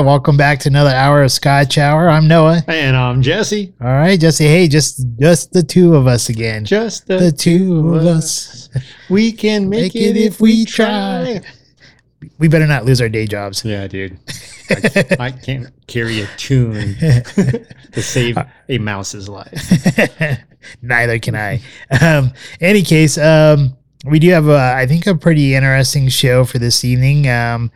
Right, all right, all right. Welcome back to another hour of Scotch Hour. I'm Noah. And I'm Jesse. All right, Jesse. Hey, just just the two of us again. Just the, The two of us. We can make, it, if we try. We better not lose our day jobs. Yeah, dude. I, I can't carry a tune to save a mouse's life. Neither can I. Um, any case, um, we do have, a, I think, a pretty interesting show for this evening. Um,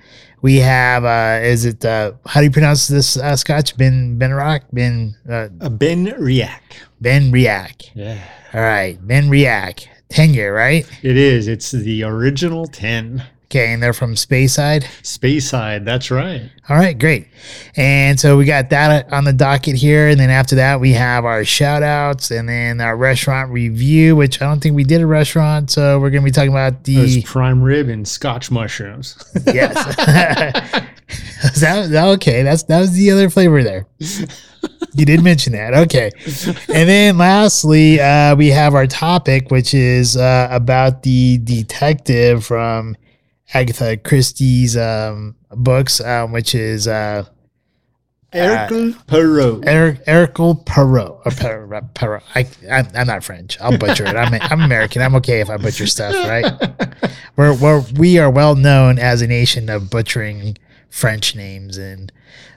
we have, uh, is it, uh, how do you pronounce this uh, Scotch? Ben Ben Rock? Ben uh, A Benriach. Ben Riak. Yeah. All right, Benriach. Tenure, right? It is. It's the original 10. Okay, and they're from Speyside. Space side. That's right. All right, great. And so we got that on the docket here. And then after that, we have our shout outs and then our restaurant review, which I don't think we did a restaurant. So we're going to be talking about Those the. prime rib and scotch mushrooms. Yes. Is that, that- okay? That's That was the other flavor there. You did mention that. Okay. And then lastly, uh, we have our topic, which is uh, about the detective from Agatha Christie's um, books, um, which is. Uh, Hercule Poirot. Eric Hercule Perot or Per- Perot. I, I'm, I'm not French. I'll butcher it. I'm, I'm American. I'm okay if I butcher stuff, right? We're, we're we are well known as a nation of butchering French names, and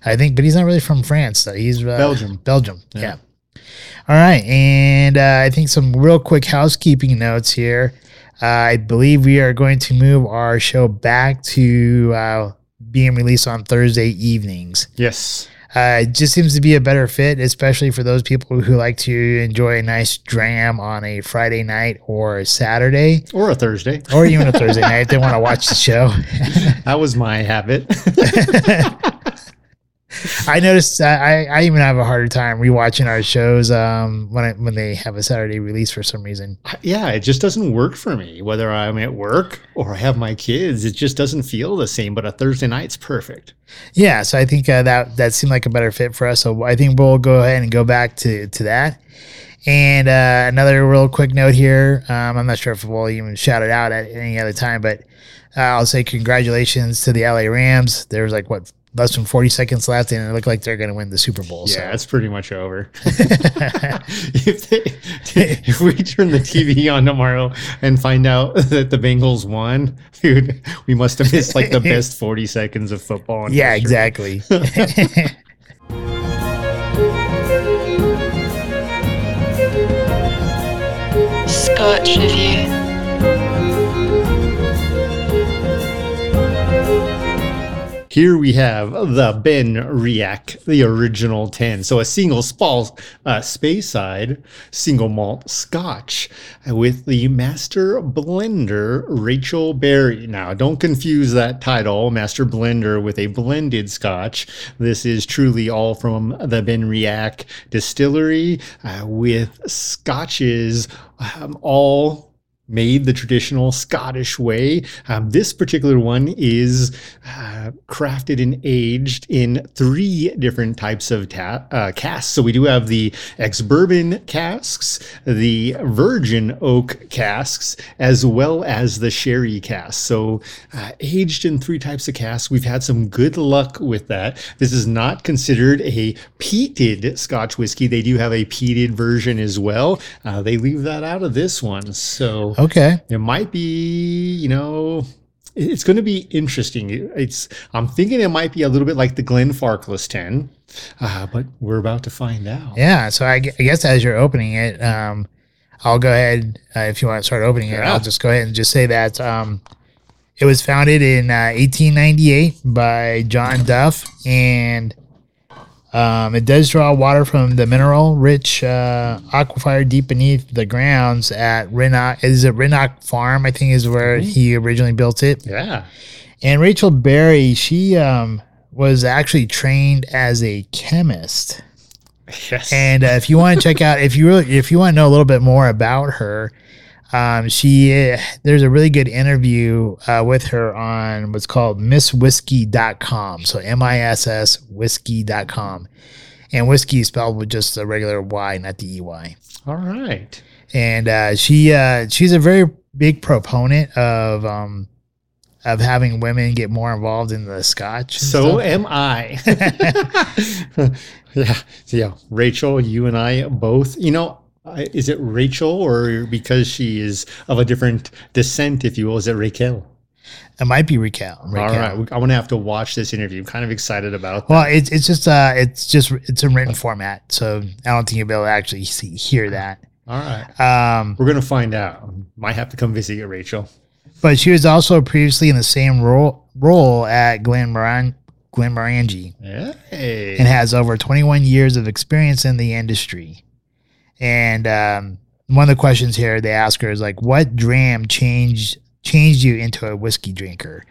I think, but he's not really from France. Though. He's uh, Belgium. Belgium. Yeah. Yeah. All right, and uh, I think some real quick housekeeping notes here. Uh, I believe we are going to move our show back to uh, being released on Thursday evenings. yes. Uh, it just seems to be a better fit, especially for those people who like to enjoy a nice dram on a Friday night or a Saturday, Or a Thursday. or even a Thursday night if they want to watch the show. That was my habit. I noticed uh, I, I even have a harder time rewatching our shows um, when I, when they have a Saturday release for some reason. yeah, it just doesn't work for me. Whether I'm at work or I have my kids, it just doesn't feel the same. But a Thursday night's perfect. Yeah, so I think uh, that that seemed like a better fit for us. So I think we'll go ahead and go back to to that. And uh, another real quick note here. Um, I'm not sure if we'll even shout it out at any other time, but uh, I'll say congratulations to the LA Rams. There's like what less than 40 seconds left, and it looked like they're going to win the Super Bowl. Yeah, it's pretty much over. if, they, if we turn the TV on tomorrow and find out that the Bengals won, dude, we must have missed like the best 40 seconds of football. in yeah, history. exactly. Scotch Review. Here we have the Benriach, the original 10. So a single spall, uh, Speyside, single malt scotch with the master blender, Rachel Barrie. Now, don't confuse that title, master blender, with a blended scotch. This is truly all from the Benriach distillery uh, with scotches um, all made the traditional Scottish way. Um, this particular one is uh, crafted and aged in three different types of ta- uh, casks. So we do have the ex bourbon casks, the virgin oak casks, as well as the sherry casks. So uh, aged in three types of casks. We've had some good luck with that. This is not considered a peated Scotch whiskey. They do have a peated version as well. Uh, they leave that out of this one. So okay. it might be, you know, it's going to be interesting. It's I'm thinking it might be a little bit like the Glenfarclas 10, uh, but we're about to find out. Yeah. So I, I guess as you're opening it, um, I'll go ahead uh, if you want to start opening it. Yeah. I'll just go ahead and just say that um, it was founded in uh, 1898 by John Duff, and um, it does draw water from the mineral-rich uh, aquifer deep beneath the grounds at Rinnock. Is it Rinnock Farm? I think is where he originally built it. Yeah. And Rachel Barrie, she um, was actually trained as a chemist. Yes. And uh, if you want to check out, if you really, if you want to know a little bit more about her, um, she uh, there's a really good interview uh, with her on what's called misswhisky.com. So M I S S whiskey.com. And whiskey is spelled with just a regular Y, not the E Y. All right. And uh, she uh, she's a very big proponent of um, of having women get more involved in the scotch. So stuff. am I. yeah. Yeah. Rachel, you and I both, you know, is it Rachel or because she is of a different descent, if you will, is it Raquel? it might be Raquel. Raquel. All right. I'm going to have to watch this interview. I'm kind of excited about that. Well, it's it's just uh it's just it's in written format, so I don't think you'll be able to actually see hear that. All right. Um, We're going to find out. Might have to come visit you, Rachel. but she was also previously in the same role role at Glen Moran Glenmorangie Hey. and has over 21 years of experience in the industry. And um, one of the questions here they ask her is like, "What dram changed changed you into a whiskey drinker?"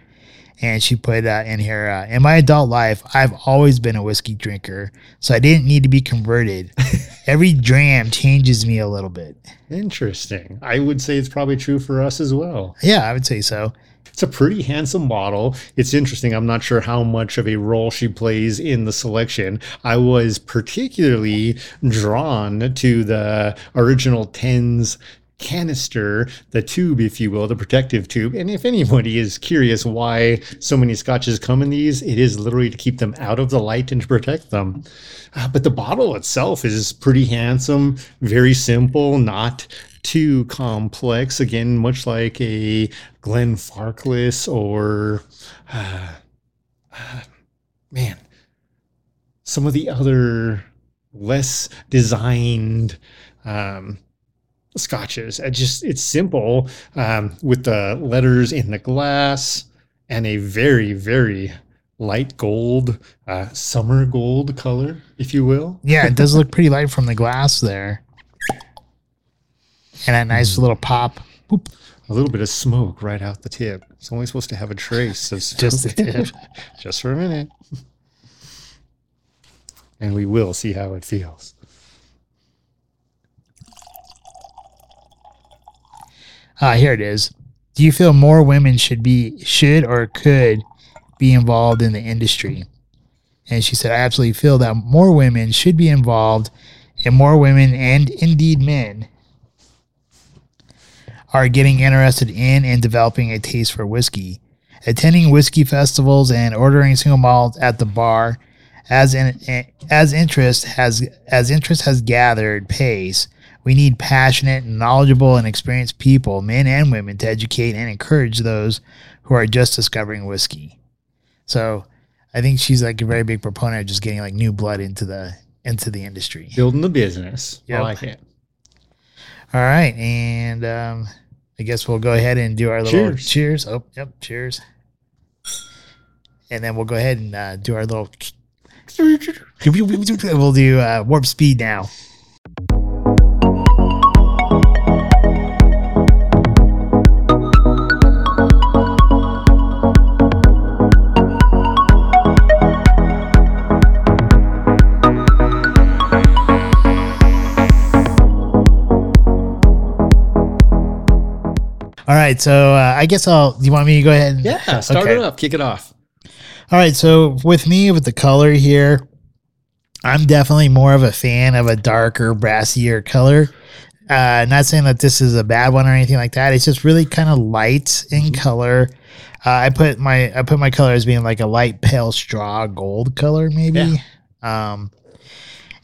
And she put that in here, uh, "In my adult life, I've always been a whiskey drinker, so I didn't need to be converted. Every dram changes me a little bit." Interesting. I would say it's probably true for us as well. Yeah, I would say so. It's a pretty handsome model. It's interesting. I'm not sure how much of a role she plays in the selection. I was particularly drawn to the original 10s canister, the tube, if you will, the protective tube. And if anybody is curious why so many scotches come in these, it is literally to keep them out of the light and to protect them. Uh, but the bottle itself is pretty handsome, very simple, not too complex. Again, much like a Glenfarclas or, uh, uh, man, some of the other less designed um, scotches. I just it's simple um, with the letters in the glass and a very very light gold, uh, summer gold color, if you will. Yeah, it does look pretty light from the glass there, and a nice little pop. Boop. A little bit of smoke right out the tip. It's only supposed to have a trace of Just the tip. just for a minute. And we will see how it feels. Ah, here it is. Do you feel more women should be should or could be involved in the industry? And she said, I absolutely feel that more women should be involved, and more women and indeed men are getting interested in and developing a taste for whiskey. Attending whiskey festivals and ordering single malt at the bar as in, as interest has as interest has gathered pace, we need passionate, knowledgeable, and experienced people, men and women, to educate and encourage those who are just discovering whiskey. So, I think she's like a very big proponent of just getting like new blood into the into the industry. Building the business. Yep. I like it. All right, and um, I guess we'll go ahead and do our little Cheers. cheers. Oh, yep, cheers. And then we'll go ahead and uh, do our little. We'll do uh, warp speed now. All right, so uh, I guess I'll. Do you want me to go ahead? And, Yeah, start Okay. it up. Kick it off. All right, so with me with the color here, I'm definitely more of a fan of a darker, brassier color. Uh, not saying that this is a bad one or anything like that. It's just really kind of light in color. Uh, I put my I put my color as being like a light pale straw gold color, maybe. Um,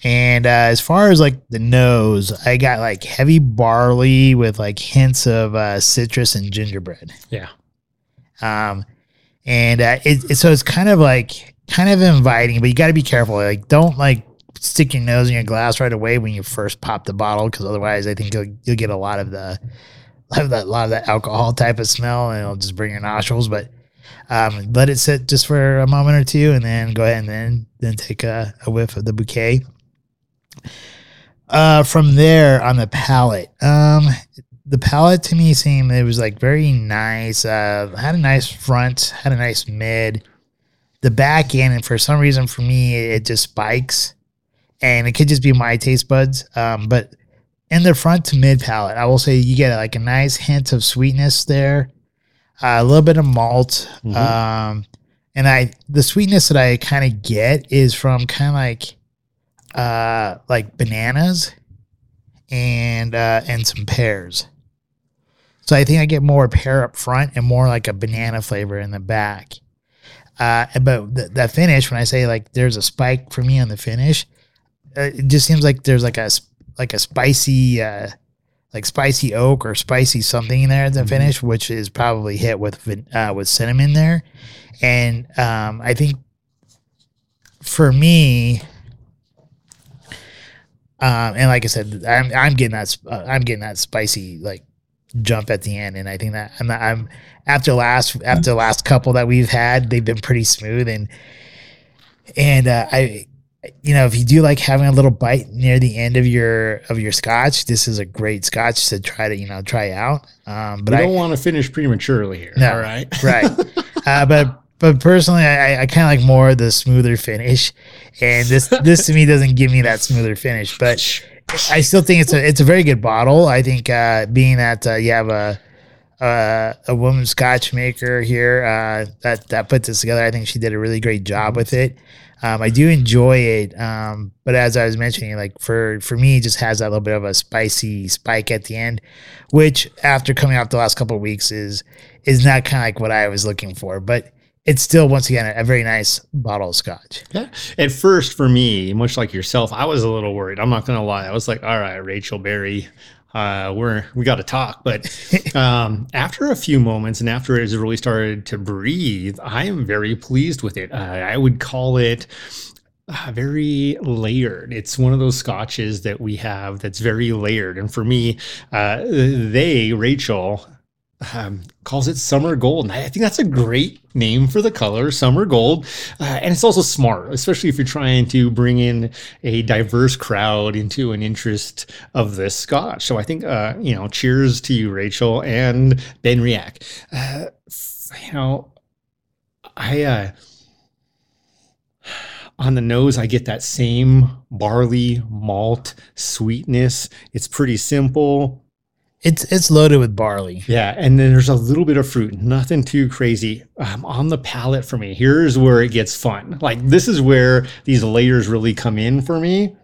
and uh, as far as like the nose, I got like heavy barley with like hints of uh, citrus and gingerbread. Yeah. Um, and uh, it, it so it's kind of like kind of inviting, but you got to be careful. Like, don't like stick your nose in your glass right away when you first pop the bottle, because otherwise, I think you'll you'll get a lot of the a lot of that, lot of that alcohol type of smell, and it'll just bring your nostrils. But um, let it sit just for a moment or two, and then go ahead and then then take a, a whiff of the bouquet. Uh, from there on the palate, um, the palette to me seemed it was like very nice. Uh, had a nice front, had a nice mid. The back end, and for some reason for me, it just spikes, and it could just be my taste buds. Um, but in the front to mid palate, I will say you get like a nice hint of sweetness there, uh, a little bit of malt, Mhm. um, and I the sweetness that I kind of get is from kind of like uh like bananas and uh and some pears So I think I get more pear up front and more like a banana flavor in the back. Uh, but the, the finish, when I say like there's a spike for me on the finish, uh, it just seems like there's like a like a spicy, uh, like spicy oak or spicy something in there at the finish, which is probably hit with uh, with cinnamon there. And um, I think for me, um, and like I said, I'm I'm getting that uh, I'm getting that spicy like jump at the end, and I think that I'm I'm after last after the last couple that we've had, they've been pretty smooth and and uh, I you know if you do like having a little bite near the end of your of your scotch, this is a great scotch to try to you know try out. Um, but we I don't want to finish prematurely here. No. All right. right. Uh, but but personally, I, I kind of like more the smoother finish, and this this to me doesn't give me that smoother finish. But I still think it's a it's a very good bottle. I think uh, being that uh, you have a uh, a woman Scotch maker here uh, that that put this together, I think she did a really great job with it. Um, I do enjoy it, um, but as I was mentioning, like for for me, it just has that little bit of a spicy spike at the end, which after coming out the last couple of weeks is is not kind of like what I was looking for. But it's still once again a, very nice bottle of Scotch. Yeah. At first, for me, much like yourself, I was a little worried. I'm not going to lie. I was like, all right, Rachel Barrie, uh, we're, we got to talk. But um, after a few moments and after it has really started to breathe, I am very pleased with it. Uh, I would call it uh, very layered. It's one of those scotches that we have that's very layered. And for me, uh, they, Rachel, um, calls it summer gold. And I think that's a great name for the color, summer gold. Uh, and it's also smart, especially if you're trying to bring in a diverse crowd into an interest of this scotch. So I think, uh, you know, cheers to you, Rachel and Benriach. Uh, you know, I, uh, on the nose, I get that same barley malt sweetness. It's pretty simple. It's it's loaded with barley. Yeah, and then there's a little bit of fruit, nothing too crazy. Um, on the palate for me, here's where it gets fun. Like this is where these layers really come in for me.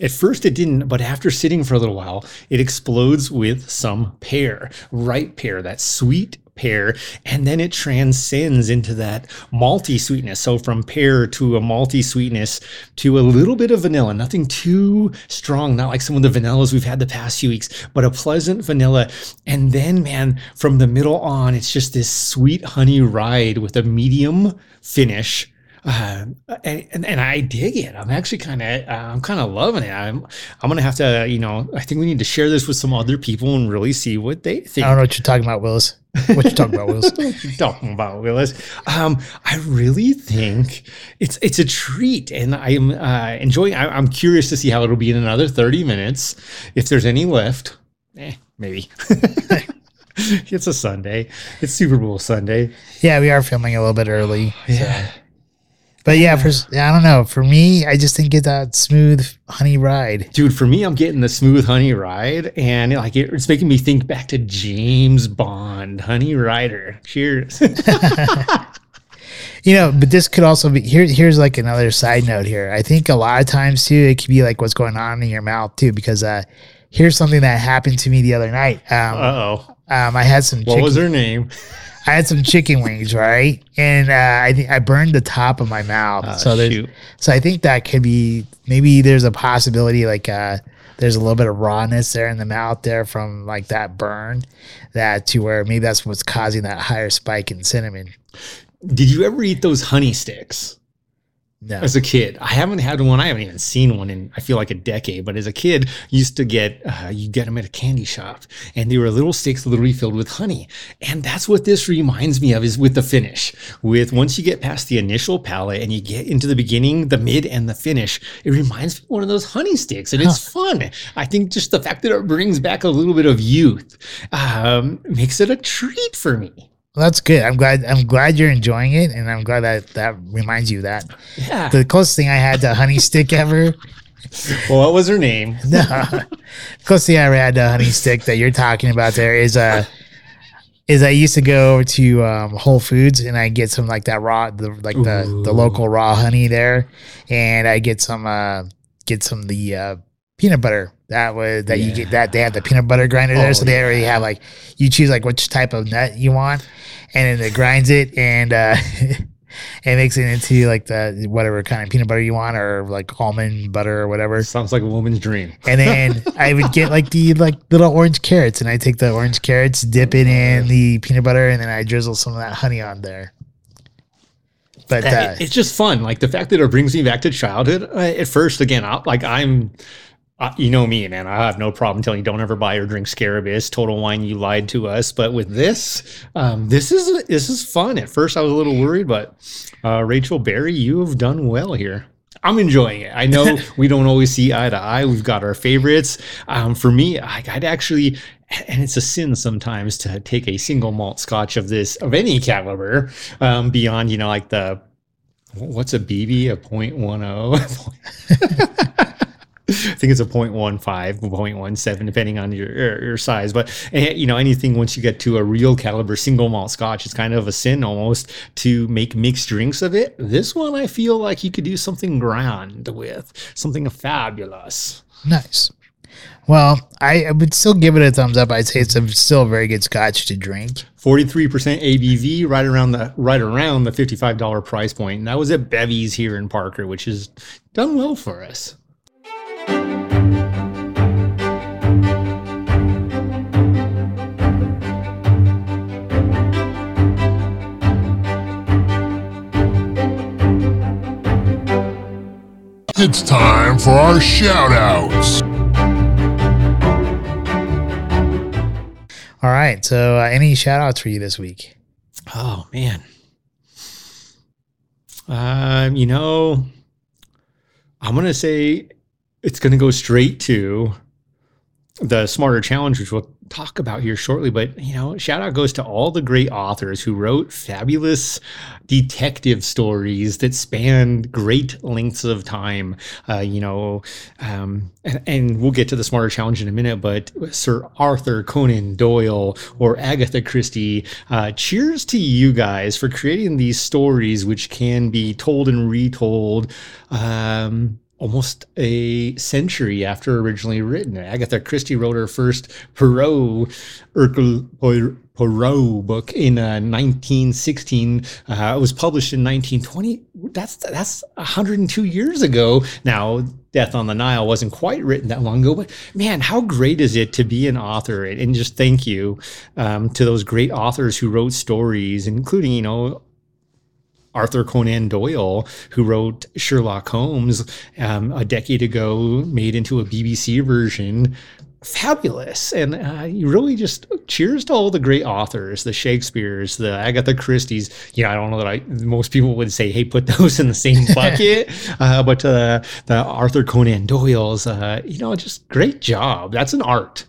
At first, it didn't, but after sitting for a little while, it explodes with some pear, ripe pear, that sweet pear, and then it transcends into that malty sweetness. So from pear to a malty sweetness to a little bit of vanilla, nothing too strong, not like some of the vanillas we've had the past few weeks, but a pleasant vanilla. And then, man, from the middle on, it's just this sweet honey ride with a medium finish uh, and, and and I dig it. I'm actually kind of uh, I'm kind of loving it. I'm I'm gonna have to you know I think we need to share this with some other people and really see what they think. I don't know what you're talking about, Willis. What you talking about, Willis? What you talking about, Willis? Um, I really think it's it's a treat, and I'm uh, enjoying. I, I'm curious to see how it'll be in another 30 minutes. If there's any left, eh, maybe. it's a Sunday. It's Super Bowl Sunday. Yeah, we are filming a little bit early. Yeah. But yeah, for I don't know. For me, I just didn't get that smooth honey ride. Dude, for me, I'm getting the smooth honey ride, and like it, it's making me think back to James Bond, Honey Ryder. Cheers. You know, but this could also be here. Here's like another side note here. I think a lot of times too, it could be like what's going on in your mouth too. Because uh, here's something that happened to me the other night. Um, Uh oh. Um, I had some What chicken, was her name? I had some chicken wings, right? And uh, I think I burned the top of my mouth. Ah, so there's, shoot. so I think that could be maybe there's a possibility like uh, there's a little bit of rawness there in the mouth there from like that burn, that to where maybe that's what's causing that higher spike in cinnamon. Did you ever eat those honey sticks? No. as a kid. I haven't had one. I haven't even seen one in I feel like a decade. But as a kid, used to get uh, you get them at a candy shop, and they were little sticks literally filled with honey. And that's what this reminds me of is with the finish. With once you get past the initial palate and you get into the beginning, the mid, and the finish, it reminds me of one of those honey sticks, and it's fun. I think just the fact that it brings back a little bit of youth um, makes it a treat for me. Well, that's good. I'm glad. I'm glad you're enjoying it, and I'm glad that that reminds you of that. Yeah. The closest thing I had to honey stick ever. well, what was her name? No, closest thing I ever had to honey stick that you're talking about there is uh is I used to go over to um, Whole Foods and I get some like that raw, the like the the local raw honey there, and I get some uh get some the uh peanut butter that was that you get that they have the peanut butter grinder there, Oh, so they already have like you choose like which type of nut you want, and then it grinds it and uh, it makes it into like the whatever kind of peanut butter you want or like almond butter or whatever. Sounds like a woman's dream. And then I would get like the like little orange carrots, and I take the orange carrots, dip it in the peanut butter, and then I drizzle some of that honey on there. But uh, It- it's just fun. Like the fact that it brings me back to childhood. Uh, at first, again, I, like I'm, uh, you know me, man. I have no problem telling you don't ever buy or drink Scarabus, Total Wine. You lied to us. But with this, um, this is this is fun. At first, I was a little worried, but uh, Rachel Barrie, you have done well here. I'm enjoying it. I know we don't always see eye to eye. We've got our favorites. Um, for me, I, I'd actually, and it's a sin sometimes to take a single malt scotch of this of any caliber um, beyond, you know, like the what's a BB a point one oh. I think it's a 0.15, 0.17, depending on your, your size. But eh, you know, anything once you get to a real caliber single malt Scotch, it's kind of a sin almost to make mixed drinks of it. This one, I feel like you could do something grand with, something fabulous. nice. Well, I, I would still give it a thumbs up. I'd say it's a, still a very good scotch to drink. 43% ABV, right around the right around the $55 price point. And that was at Bevy's here in Parker, which has done well for us. It's time for our shout outs. All right. So, uh, any shout outs for you this week? Oh man. Um, you know, I'm gonna say it's gonna go straight to the smarter challenge, which we'll talk about here shortly. But you know, shout out goes to all the great authors who wrote fabulous detective stories that spanned great lengths of time. Uh, you know, um, and, and we'll get to the smarter challenge in a minute. But Sir Arthur Conan Doyle or Agatha Christie, uh, cheers to you guys for creating these stories, which can be told and retold. Um, almost a century after originally written. Agatha Christie wrote her first Poirot, Hercule Poirot book in uh, 1916. Uh, it was published in 1920. That's that's 102 years ago. Now, Death on the Nile wasn't quite written that long ago, but man, how great is it to be an author? And just thank you um, to those great authors who wrote stories, including you know Arthur Conan Doyle, who wrote Sherlock Holmes um, a decade ago, made into a BBC version. Fabulous. And uh, you really just cheers to all the great authors, the Shakespeare's, the Agatha Christie's. You know, I don't know that I, most people would say, hey, put those in the same bucket. uh, but uh, the Arthur Conan Doyle's, uh, you know, just great job. That's an art.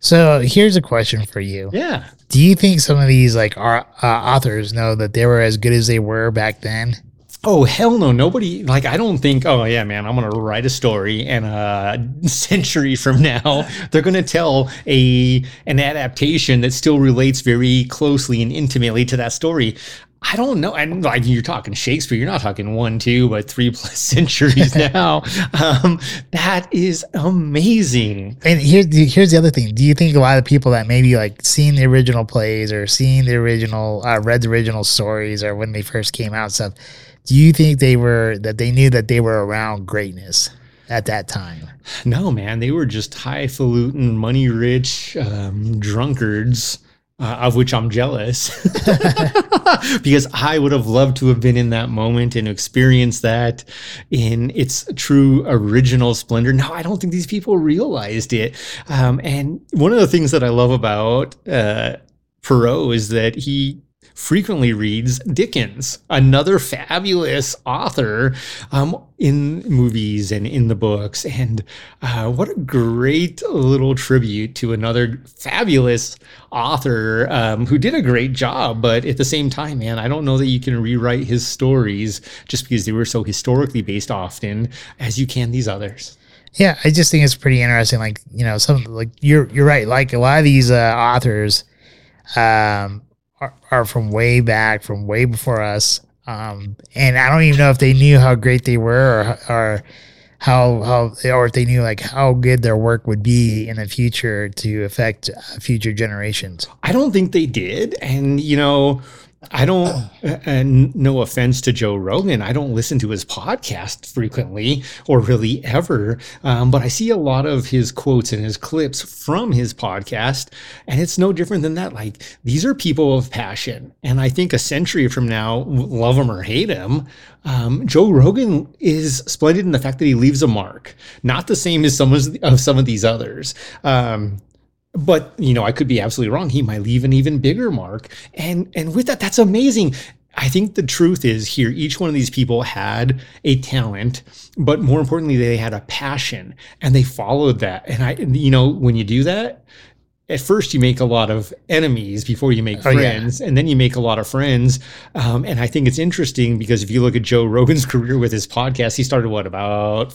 So, here's a question for you. Yeah. Do you think some of these like our, uh, authors know that they were as good as they were back then? Oh hell no! Nobody like I don't think. Oh yeah, man, I'm gonna write a story, and a century from now, they're gonna tell a an adaptation that still relates very closely and intimately to that story. I don't know. And like you're talking Shakespeare, you're not talking one, two, but three plus centuries now. Um, that is amazing. And here's the, here's the other thing. Do you think a lot of people that maybe like seen the original plays or seen the original, uh, read the original stories or when they first came out stuff, do you think they were that they knew that they were around greatness at that time? No, man, they were just highfalutin, money rich um, drunkards. Uh, of which I'm jealous because I would have loved to have been in that moment and experienced that in its true original splendor. No, I don't think these people realized it. Um, and one of the things that I love about uh, Perot is that he frequently reads Dickens, another fabulous author um, in movies and in the books. And uh, what a great little tribute to another fabulous author um, who did a great job. But at the same time, man, I don't know that you can rewrite his stories just because they were so historically based often as you can these others. Yeah, I just think it's pretty interesting. Like you know, some like you're you're right. Like a lot of these uh, authors, um, are, are from way back, from way before us. Um, and I don't even know if they knew how great they were, or, or how how or if they knew like how good their work would be in the future to affect uh, future generations. I don't think they did. And, you know, I don't, and no offense to Joe Rogan, I don't listen to his podcast frequently or really ever. Um, but I see a lot of his quotes and his clips from his podcast. And it's no different than that. Like, these are people of passion. And I think a century from now, love him or hate him, um, Joe Rogan is splendid in the fact that he leaves a mark, not the same as some of, of some of these others. Um, but you know, I could be absolutely wrong. He might leave an even bigger mark, and and with that, that's amazing. I think the truth is here, each one of these people had a talent, but more importantly, they had a passion and they followed that. And I, you know, when you do that, at first you make a lot of enemies before you make Oh, yeah. friends, and then you make a lot of friends. Um, and I think it's interesting because if you look at Joe Rogan's career with his podcast, he started what about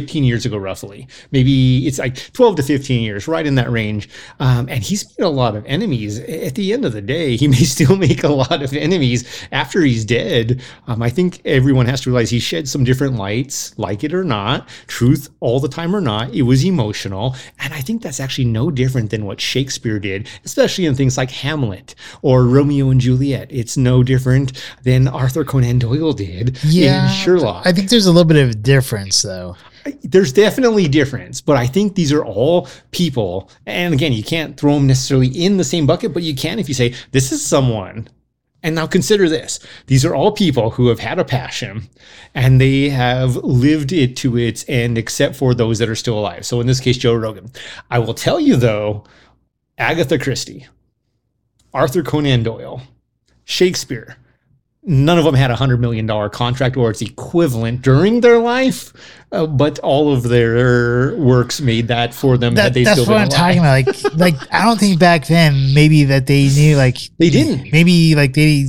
15 years ago, roughly. Maybe it's like 12 to 15 years, right in that range. Um, and he's made a lot of enemies. At the end of the day, he may still make a lot of enemies after he's dead. Um, I think everyone has to realize he shed some different lights, like it or not, truth all the time or not. It was emotional. And I think that's actually no different than what Shakespeare did, especially in things like Hamlet or Romeo and Juliet. It's no different than Arthur Conan Doyle did in Sherlock I think there's a little bit of difference though. There's definitely difference, but I think these are all people. And again, you can't throw them necessarily in the same bucket, but you can if you say, this is someone. And now consider this these are all people who have had a passion and they have lived it to its end, except for those that are still alive. So in this case, Joe Rogan. I will tell you though, Agatha Christie, Arthur Conan Doyle, Shakespeare, none of them had a hundred million dollar contract or its equivalent during their life, uh, but all of their works made that for them. That, that's still what I'm alive. talking about. Like, like I don't think back then maybe that they knew like They didn't. maybe like they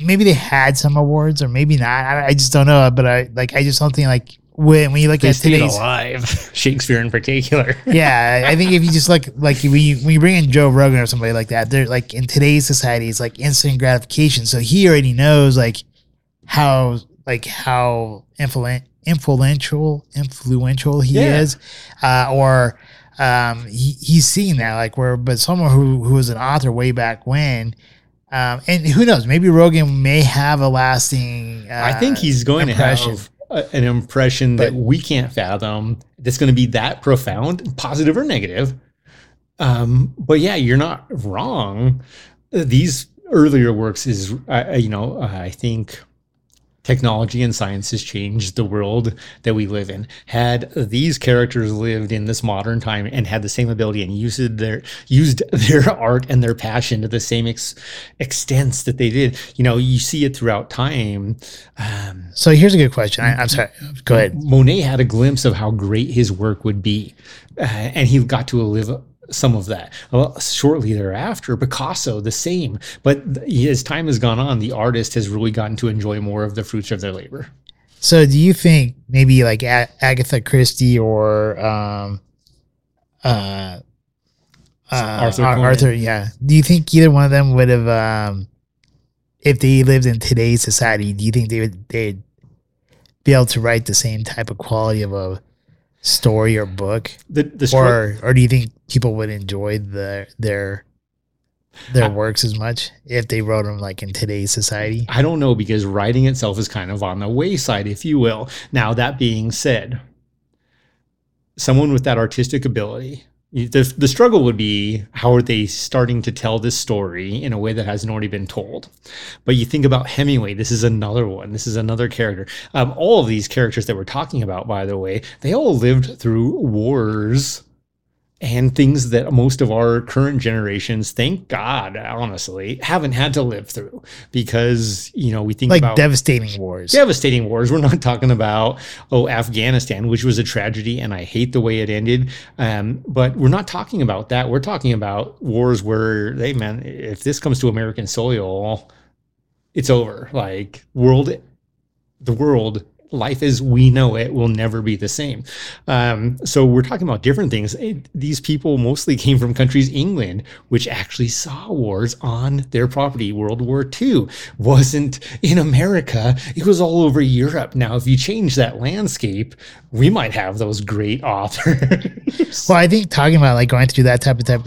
maybe they had some awards or maybe not. I, I just don't know. But I like I just don't think like when when you look They at today's alive. Shakespeare in particular. yeah, I think if you just look like when you, when you bring in Joe Rogan or somebody like that, they're like in today's society, it's like instant gratification. So he already knows like how like how influent influential influential he Yeah. is, uh, or um, he, he's seeing that like where but someone who who was an author way back when. Um, and who knows? Maybe Rogan may have a lasting. Uh, I think he's going impression. to have a, an impression that we can't fathom. That's going to be that profound, positive or negative. Um, but yeah, you're not wrong. These earlier works is, uh, you know, uh, I think technology and science has changed the world that we live in. Had these characters lived in this modern time and had the same ability and used their used their art and their passion to the same ex- extents that they did, you know, you see it throughout time. Um, So here's a good question. I, I'm sorry. Go ahead. Monet had a glimpse of how great his work would be, uh, and he got to live some of that. Well, shortly thereafter, Picasso, the same. But as time has gone on, the artist has really gotten to enjoy more of the fruits of their labor. So, do you think maybe like A- Agatha Christie or um, uh, uh, Arthur Ar- Arthur, yeah. Do you think either one of them would have, um, if they lived in today's society, do you think they would they'd be able to write the same type of quality of a story or book, The the str- or or do you think people would enjoy the their their works as much if they wrote them like in today's society? I don't know because writing itself is kind of on the wayside, if you will. Now, that being said, someone with that artistic ability, the, the struggle would be how are they starting to tell this story in a way that hasn't already been told? But you think about Hemingway, this is another one. This is another character. Um, all of these characters that we're talking about, by the way, they all lived through wars and things that most of our current generations, thank God, honestly, haven't had to live through because, you know, we think Like about devastating wars. devastating wars. We're not talking about, oh, Afghanistan, which was a tragedy and I hate the way it ended. Um, but we're not talking about that. We're talking about wars where, hey, man, if this comes to American soil, it's over. Like, world, the world life as we know it will never be the same. Um, so we're talking about different things. It- these people mostly came from countries, England, which actually saw wars on their property. World War II wasn't in America; it was all over Europe. Now, if you change that landscape, we might have those great authors. Well, I think talking about like going through that type of type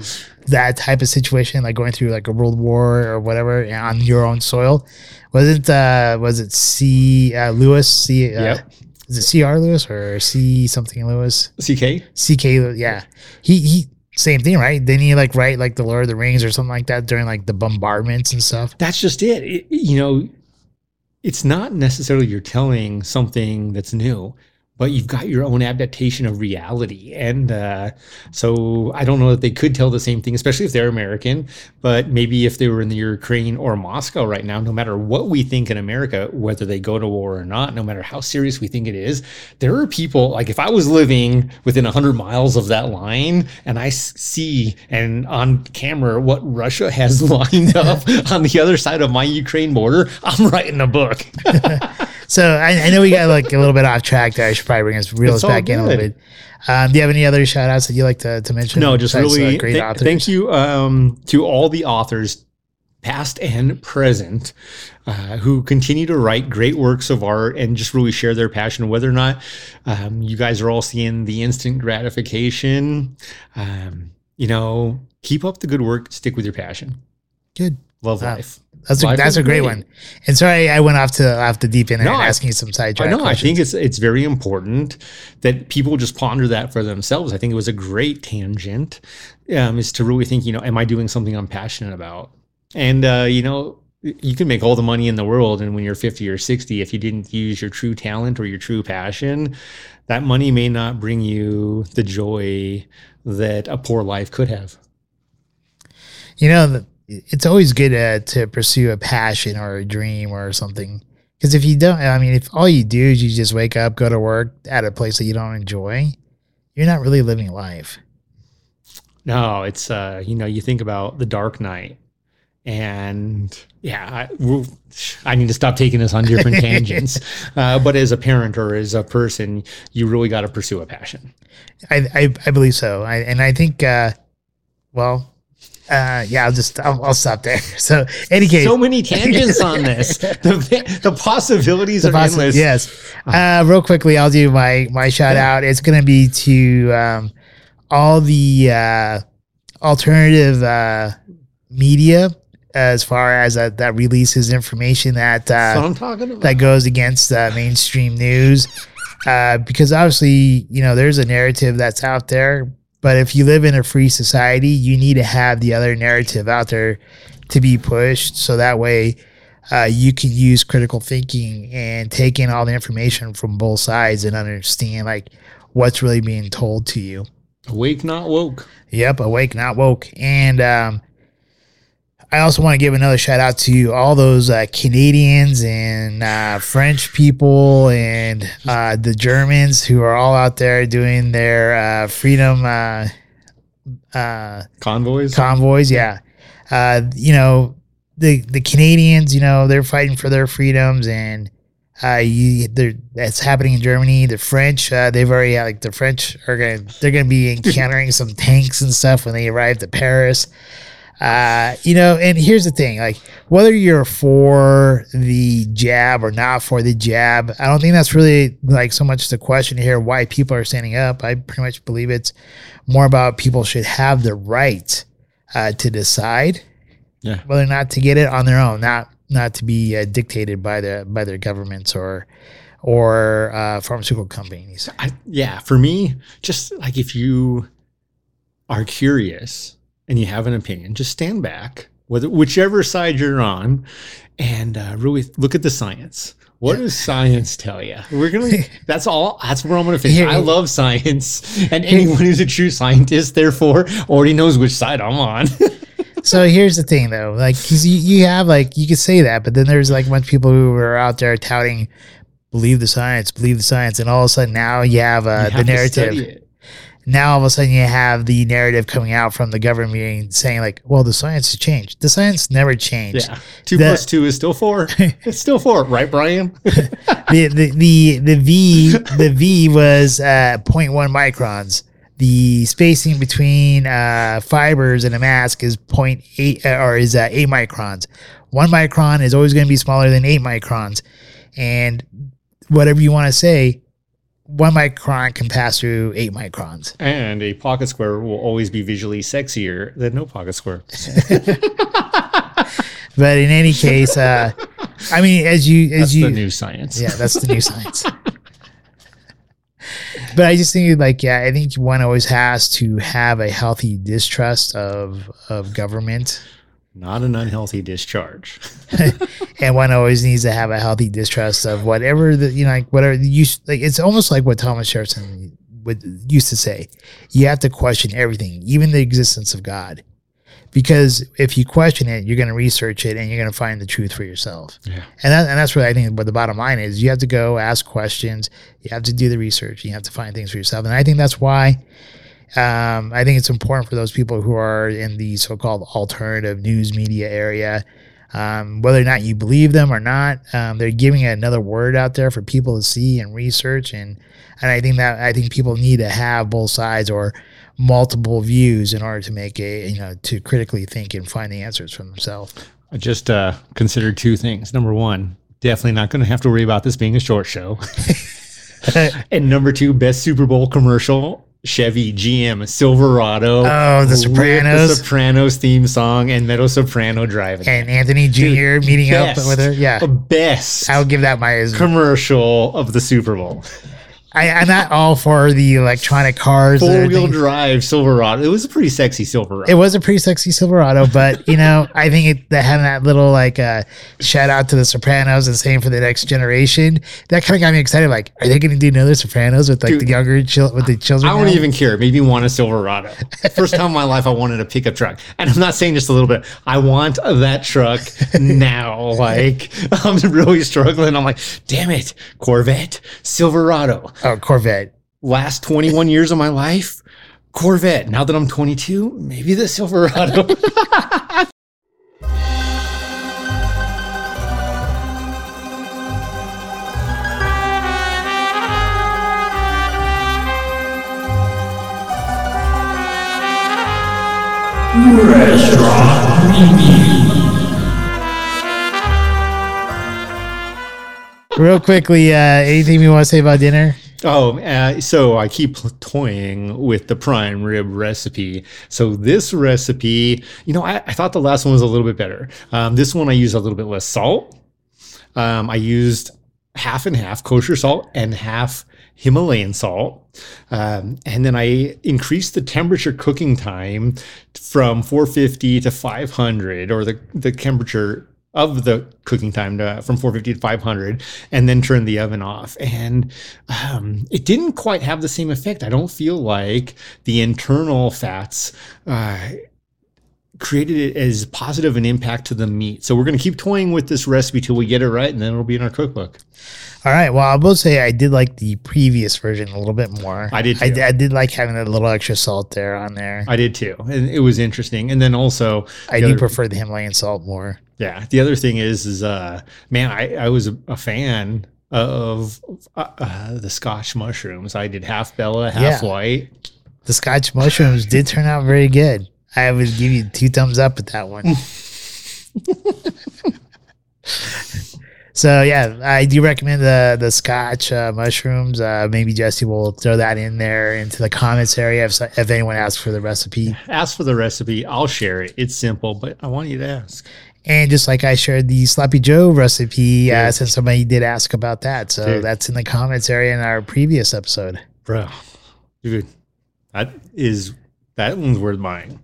that type of situation, like going through like a world war or whatever on your own soil, wasn't uh was it C uh, Lewis? C uh, Yep. is it C R Lewis or C something Lewis? CK. C K yeah. He he same thing right? Didn't he like write like the Lord of the Rings or something like that during like the bombardments and stuff? That's just it. It- You know, it's not necessarily you're telling something that's new, but you've got your own adaptation of reality. And uh, so I don't know that they could tell the same thing, especially if they're American. But maybe if they were in the Ukraine or Moscow right now, no matter what we think in America, whether they go to war or not, no matter how serious we think it is, there are people like if I was living within 100 miles of that line and I see and on camera what Russia has lined up on the other side of my Ukraine border, I'm writing a book. so I, I know we got like a little bit off track there I should probably bring us reel It's us all back in a little bit um, do you have any other shout outs that you like to, to mention No, just besides, uh, really great th- authors thank you um, to all the authors, past and present, uh, who continue to write great works of art and just really share their passion. Whether or not um, you guys are all seeing the instant gratification, um, you know, keep up the good work. Stick with your passion. good Love Wow. life. That's a, Life that's a great, great. one. And sorry, I went off to off the deep end No, and asking you some side tracks. I sidetrack know. I think it's it's very important that people just ponder that for themselves. I think it was a great tangent, um, is to really think, you know, am I doing something I'm passionate about? And uh, you know, you can make all the money in the world, and when you're 50 or 60, if you didn't use your true talent or your true passion, that money may not bring you the joy that a poor life could have. you know, the- it's always good uh, to pursue a passion or a dream or something. Because if you don't, I mean, if all you do is you just wake up, go to work at a place that you don't enjoy, you're not really living life. No, it's uh, you know, you think about the Dark Knight, and yeah, I, I need to stop taking us on different tangents. Uh, but as a parent or as a person, you really got to pursue a passion. I I, I believe so. I, and I think, uh, well, uh, yeah, I'll just I'll, I'll stop there. So, any case, So many tangents on this. The, the possibilities The are possi- endless. Yes. Uh, real quickly, I'll do my my shout out. It's going to be to um, all the uh, alternative uh, media as far as uh, that releases information that uh, I'm talking about. that goes against uh, mainstream news. Uh, because obviously, you know, there's a narrative that's out there, but if you live in a free society, you need to have the other narrative out there to be pushed, so that way uh, you can use critical thinking and take in all the information from both sides and understand like what's really being told to you. Awake, not woke. Yep, awake, not woke. And um, I also want to give another shout out to all those uh, Canadians and uh, French people and uh, the Germans who are all out there doing their uh, freedom uh, uh, Convoys. convoys. Yeah, uh, you know the the Canadians. You know they're fighting for their freedoms, and uh, you that's happening in Germany. The French, uh, they've already had, like the French are gonna they're gonna be encountering some tanks and stuff when they arrive at Paris. Uh, you know, and here's the thing: like whether you're for the jab or not for the jab, I don't think that's really like so much the question here. Why people are standing up? I pretty much believe it's more about people should have the right uh, to decide Yeah. whether or not to get it on their own, not not to be uh, dictated by the by their governments or or uh, pharmaceutical companies. I, yeah, for me, just like if you are curious and you have an opinion, just stand back, whether whichever side you're on, and uh, really look at the science. What does science tell you? We're gonna. That's all. That's where I'm gonna finish. I love science, and anyone who's a true scientist, therefore, already knows which side I'm on. so here's the thing, though, like because you, you have like you could say that, but then there's like a bunch of people who are out there touting, believe the science, believe the science, and all of a sudden now you have uh, You the have study narrative. Now all of a sudden you have the narrative coming out from the government saying like, well, the science has changed. The science never changed. Yeah. Two The- plus two is still four. it's still four, right, Brian? the, the the the V the V was uh 0.1 microns. The spacing between uh, fibers in a mask is 0.8 uh, or is uh, 8 microns. One micron is always going to be smaller than 8 microns. And whatever you want to say, one micron can pass through 8 microns. and a pocket square will always be visually sexier than no pocket square. But in any case, uh, I mean, as you as That's you the new science. Yeah, that's the new science. but I just think like yeah, I think one always has to have a healthy distrust of of government, Not an unhealthy discharge. and one always needs to have a healthy distrust of whatever the you know like whatever you like it's almost like what Thomas Jefferson would used to say. You have to question everything, even the existence of God. Because if you question it, you're going to research it and you're going to find the truth for yourself. Yeah. And that, and that's what I think But the bottom line is. You have to go ask questions. You have to do the research. You have to find things for yourself. And I think that's why um, I think it's important for those people who are in the so-called alternative news media area, um, whether or not you believe them or not, um, they're giving another word out there for people to see and research. And and I think that I think people need to have both sides or multiple views in order to make a you know to critically think and find the answers for themselves. I just uh, considered two things. Number one, definitely not going to have to worry about this being a short show. and number two, best Super Bowl commercial. Chevy GM Silverado. Oh, The Sopranos. The Sopranos theme song and Meadow Soprano driving. and Anthony Jr. meeting Best. up with her. Yeah, Best I'll give that my. commercial of the Super Bowl. I, I'm not all for the electronic cars. Four wheel drive Silverado. It was a pretty sexy Silverado. It was a pretty sexy Silverado, but you know, I think it that having that little like uh, shout out to the Sopranos and same for the next generation. That kind of got me excited. Like, are they going to do another Sopranos with like Dude, the younger chil- with the children? I don't now? even care. It made me want a Silverado. First time in my life I wanted a pickup truck. And I'm not saying just a little bit. I want that truck now. Like I'm really struggling. I'm like, damn it, Corvette, Silverado. Oh, Corvette. Last 21 years of my life, Corvette. Now that I'm 22, maybe the Silverado. Real quickly, uh, anything you want to say about dinner? Oh, uh, so I keep toying with the prime rib recipe. So this recipe, you know, I, I thought the last one was a little bit better. Um, this one I used a little bit less salt. Um, I used half and half kosher salt and half Himalayan salt. Um, and then I increased the temperature cooking time from 450 to 500, or the, the temperature of the cooking time to, from 450 to 500 and then turn the oven off and um, it didn't quite have the same effect i don't feel like the internal fats uh, created as positive an impact to the meat so we're going to keep toying with this recipe till we get it right and then it'll be in our cookbook All right. Well, I will say I did like the previous version a little bit more. I did I. I did like having a little extra salt there on there. i did too and it was interesting and then also I do other- prefer the Himalayan salt more. Yeah. The other thing is, is uh, man, I, I was a, a fan of uh, uh, the Scotch mushrooms. I did half Bella, half Yeah. white. The Scotch mushrooms did turn out very good. I would give you two thumbs up with that one. so yeah, I do recommend the the Scotch uh, mushrooms. Uh, maybe Jesse will throw that in there into the comments area if, if anyone asks for the recipe. Ask for the recipe. I'll share it. It's simple, but I want you to ask. And just like I shared the Sloppy Joe recipe, uh, since somebody did ask about that, so Dude. that's in the comments area in our previous episode. Bro, dude, that is, that one's worth buying.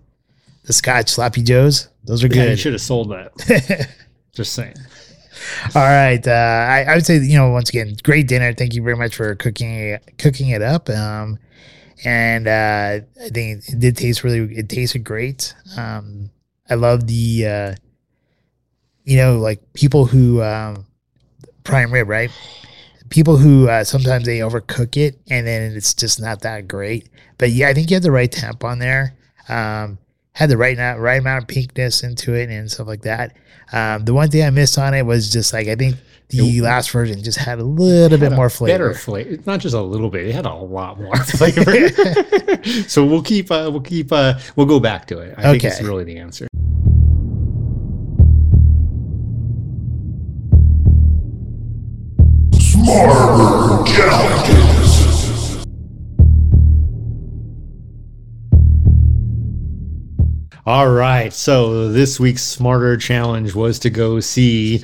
The Scotch Sloppy Joes, those are Yeah, you good. should have sold that. Just saying. All right. Uh, I, I would say, you know, once again, great dinner. Thank you very much for cooking cooking it up. Um, and uh, I think it did taste really. It tasted great. Um, I love the, uh, you know, like people who um, prime rib, right? people who uh, sometimes they overcook it and then it's just not that great. But yeah, I think you have the right temp on there. Um, had the right not right amount of pinkness into it and stuff like that. Um, the one thing I missed on it was just like I think the last version just had a little bit a more flavor. Better flavor. It's not just a little bit. It had a lot more flavor. so we'll keep. Uh, we'll keep. Uh, we'll go back to it. I think it's really the answer. Smarter challenges. All right. So this week's smarter challenge was to go see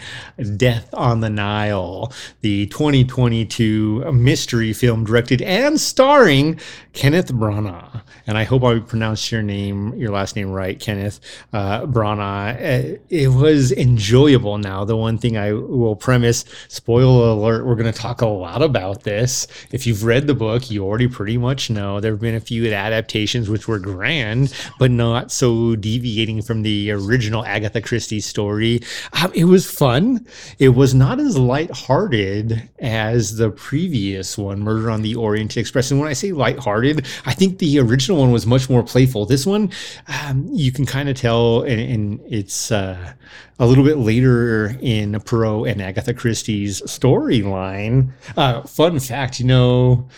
Death on the Nile, the 2022 mystery film directed and starring Kenneth Branagh. And I hope I pronounced your name, your last name right, Kenneth uh, Branagh. Uh, It was enjoyable. Now, the one thing I will premise, spoiler alert, we're going to talk a lot about this. If you've read the book, you already pretty much know there have been a few adaptations which were grand, but not so deviating from the original Agatha Christie story. Um, it was fun. It was not as lighthearted as the previous one, Murder on the Orient Express. And when I say lighthearted, I think the original one was much more playful. This one, um, you can kind of tell, and, and it's uh, a little bit later in Poirot and Agatha Christie's storyline. Uh, fun fact, you know,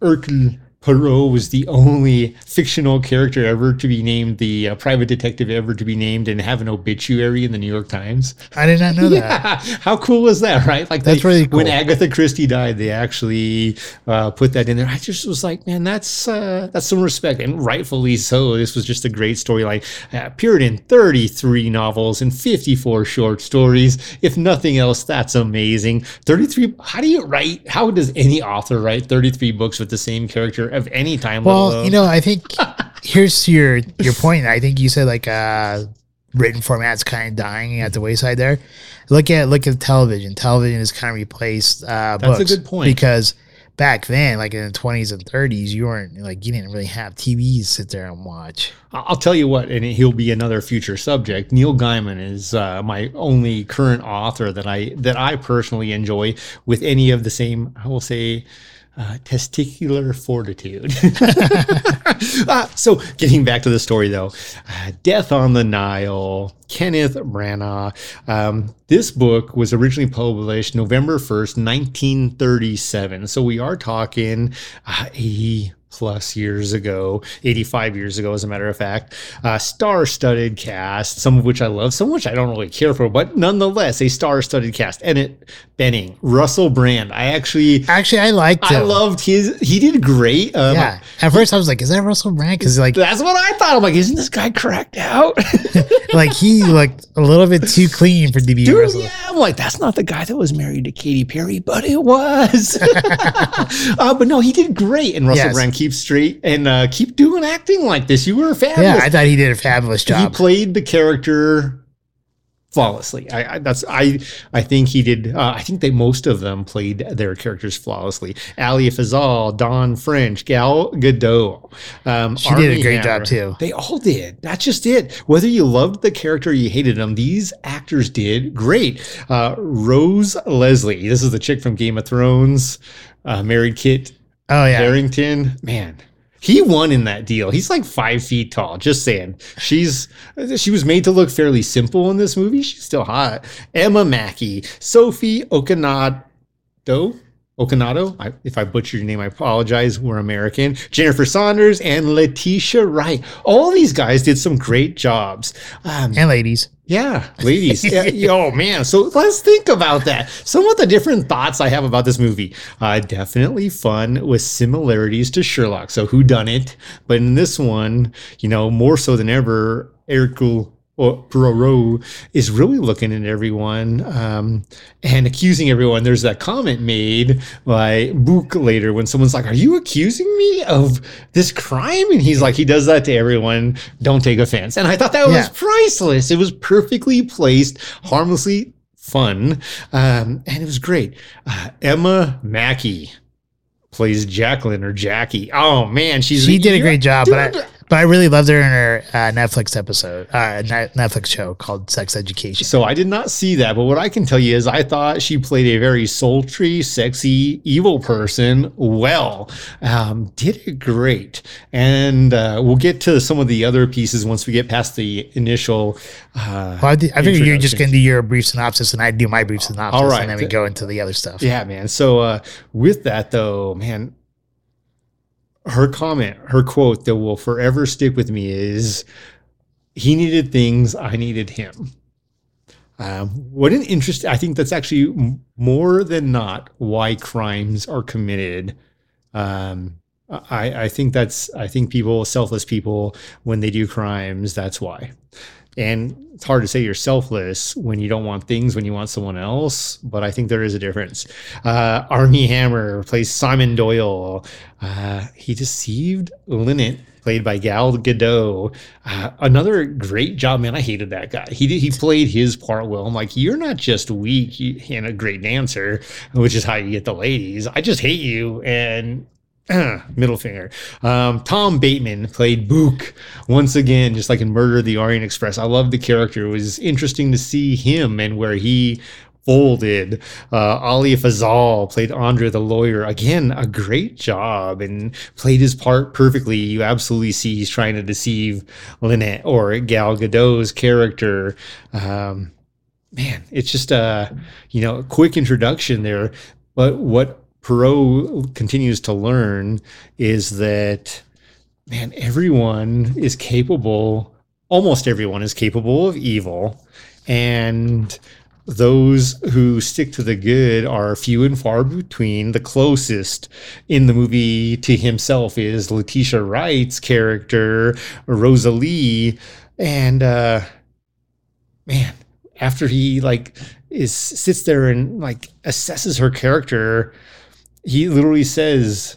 Hercule Poirot was the only fictional character ever to be named, the uh, private detective ever to be named and have an obituary in the New York Times. I did not know that. How cool is that, right? Like That's they- really When. Agatha Christie died, they actually uh, put that in there. I just was like, man, that's uh, that's some respect, and rightfully so. This was just a great storyline. Uh, appeared in 33 novels and 54 short stories. If nothing else, that's amazing. 33. How do you write? How does any author write 33 books with the same character of any time? Well, you know, I think here's your your point. I think you said like uh written format's kind of dying at the wayside there. Look at look at television. Television is kind of replaced uh That's a good point. because back then, like in the twenties and thirties, you weren't like you didn't really have TVs to sit there and watch. I'll tell you what, and he'll be another future subject. Neil Gaiman is uh, my only current author that I that I personally enjoy with any of the same. I will say. Uh, testicular fortitude. Uh, so, getting back to the story though, uh, Death on the Nile, Kenneth Branagh. Um, this book was originally published November 1st, 1937. So, we are talking uh, 80 plus years ago, 85 years ago, as a matter of fact. Uh, star studded cast, some of which I love, some of which I don't really care for, but nonetheless, a star studded cast. Annette Bening, Russell Brand. I actually. Actually, I liked I him. loved his. He did great. Um, yeah. At first, I was like, "Is that Russell Brand?" Because like, That's what I thought. I'm like, isn't this guy cracked out? like he looked a little bit too clean for DB Dude, Russell. yeah. I'm like, that's not the guy that was married to Katy Perry, but it was. uh, but no, he did great. And Russell Yes. Brand keep straight and uh, keep doing acting like this. You were fabulous. Yeah, I thought he did a fabulous job. he played the character flawlessly. I, I that's I I think he did. Uh, I think they most of them played their characters flawlessly. Ali Fazal, Dawn French, Gal Gadot. Um, She did a great Hammer. job, too. They all did. That's just it. Whether you loved the character or you hated them, these actors did great. Uh, Rose Leslie. This is the chick from Game of Thrones. Uh, married Kit oh yeah, Harington, man, he won in that deal. He's like five feet tall. Just saying. She's she was made to look fairly simple in this movie. She's still hot. Emma Mackey, Sophie Okonedo. Okonedo, I, if I butchered your name, I apologize. We're American. Jennifer Saunders and Letitia Wright. All these guys did some great jobs. Um, and ladies. yeah, ladies. yeah, oh man. So let's think about that. Some of the different thoughts I have about this movie. Uh, definitely fun with similarities to Sherlock. So who done it? But in this one, you know, more so than ever, Hercule or Poirot is really looking at everyone um, and accusing everyone. There's that comment made by Bouc later when someone's like, "Are you accusing me of this crime?" And he's like, "He does that to everyone. Don't take offense." And I thought that was priceless. It was perfectly placed, harmlessly fun, um, and it was great. Uh, Emma Mackey plays Jacqueline or Jackie. Oh man, she's She did a great job, but I- Dude, But I really loved her in her uh, Netflix episode, uh, Netflix show called Sex Education. So I did not see that, but what I can tell you is I thought she played a very sultry, sexy, evil person well. Um, did it great, and uh, we'll get to some of the other pieces once we get past the initial. Uh, Well, I, th- I you're just going to do your brief synopsis and I do my brief synopsis, All right. and then we go into the other stuff. Yeah, man. So uh, with that though, man, her comment, her quote that will forever stick with me is, "He needed things, I needed him." Um, what an interest! I think that's actually more than not why crimes are committed. Um, I, I think that's I think people, selfless people, when they do crimes, that's why. And it's hard to say you're selfless when you don't want things when you want someone else, but I think there is a difference. Uh, Armie Hammer plays Simon Doyle. Uh, he deceived Linnet played by Gal Gadot. Uh, another great job, man. I hated that guy. He did, he played his part well. I'm like, you're not just weak and a great dancer, which is how you get the ladies. I just hate you and middle finger. Um, Tom Bateman played Bouc once again, just like in Murder of the Orient Express. I love the character. It was interesting to see him and where he folded. Uh, Ali Fazal played Andre the lawyer. Again, a great job and played his part perfectly. You absolutely see he's trying to deceive Linnet or Gal Gadot's character. Um, man, it's just a you know a quick introduction there. But what Poirot continues to learn is that man, everyone is capable. Almost everyone is capable of evil, and those who stick to the good are few and far between. The closest in the movie to himself is Letitia Wright's character, Rosalie. And uh man, after he like is sits there and like assesses her character, he literally says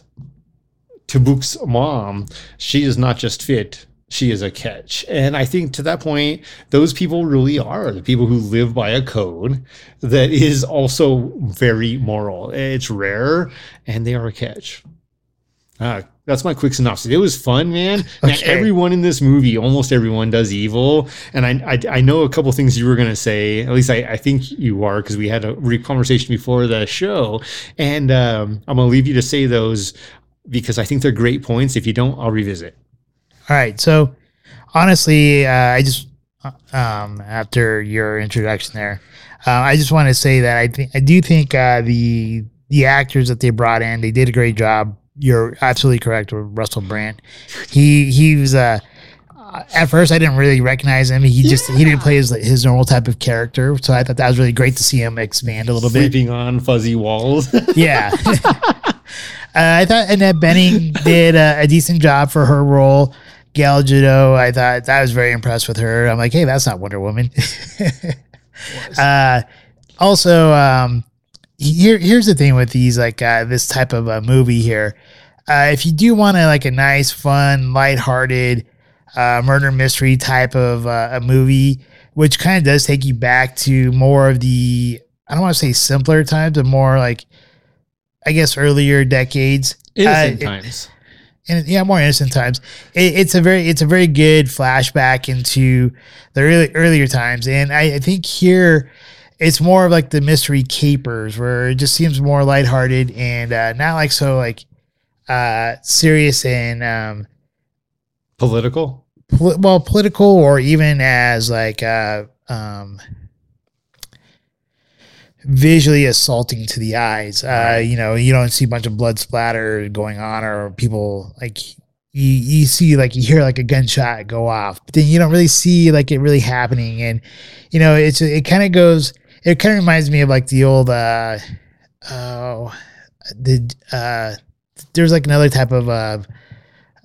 to Bouc's mom, she is not just fit, she is a catch. And I think to that point, those people really are the people who live by a code that is also very moral. It's rare and they are a catch. Uh, that's my quick synopsis. It was fun, man. Okay. everyone in this movie, almost everyone does evil. And I, I, I know a couple things you were going to say. At least I, I think you are, because we had a re- conversation before the show. And um, I'm going to leave you to say those because I think they're great points. If you don't, I'll revisit. All right. So honestly, uh, I just uh, um, after your introduction there, uh, I just want to say that I think I do think uh, the the actors that they brought in, they did a great job. You're absolutely correct with Russell Brand. He he was uh, uh, at first I didn't really recognize him. He just he didn't play his his normal type of character. So I thought that was really great to see him expand a little bit. Sleeping on fuzzy walls. Yeah. uh, I thought Annette Bening did a, a decent job for her role. Gal Gadot, I thought I was very impressed with her. I'm like, hey, that's not Wonder Woman. uh, also, um, here here's the thing with these like uh, this type of uh, movie here. Uh, if you do want a like a nice, fun, lighthearted uh, murder mystery type of uh, a movie, which kind of does take you back to more of the I don't want to say simpler times, but more like I guess earlier decades. Innocent Uh, it- times. and yeah, more innocent times. It, it's a very it's a very good flashback into the early, earlier times, and I, I think here it's more of like the mystery capers, where it just seems more lighthearted and uh, not like so like uh, serious and um, Political. poli- well political or even as like uh, um, visually assaulting to the eyes. Uh, you know, you don't see a bunch of blood splatter going on or people like you, you see like you hear like a gunshot go off, but then you don't really see like it really happening. And you know, it's it kind of goes. It kind of reminds me of like the old uh oh the uh there's like another type of uh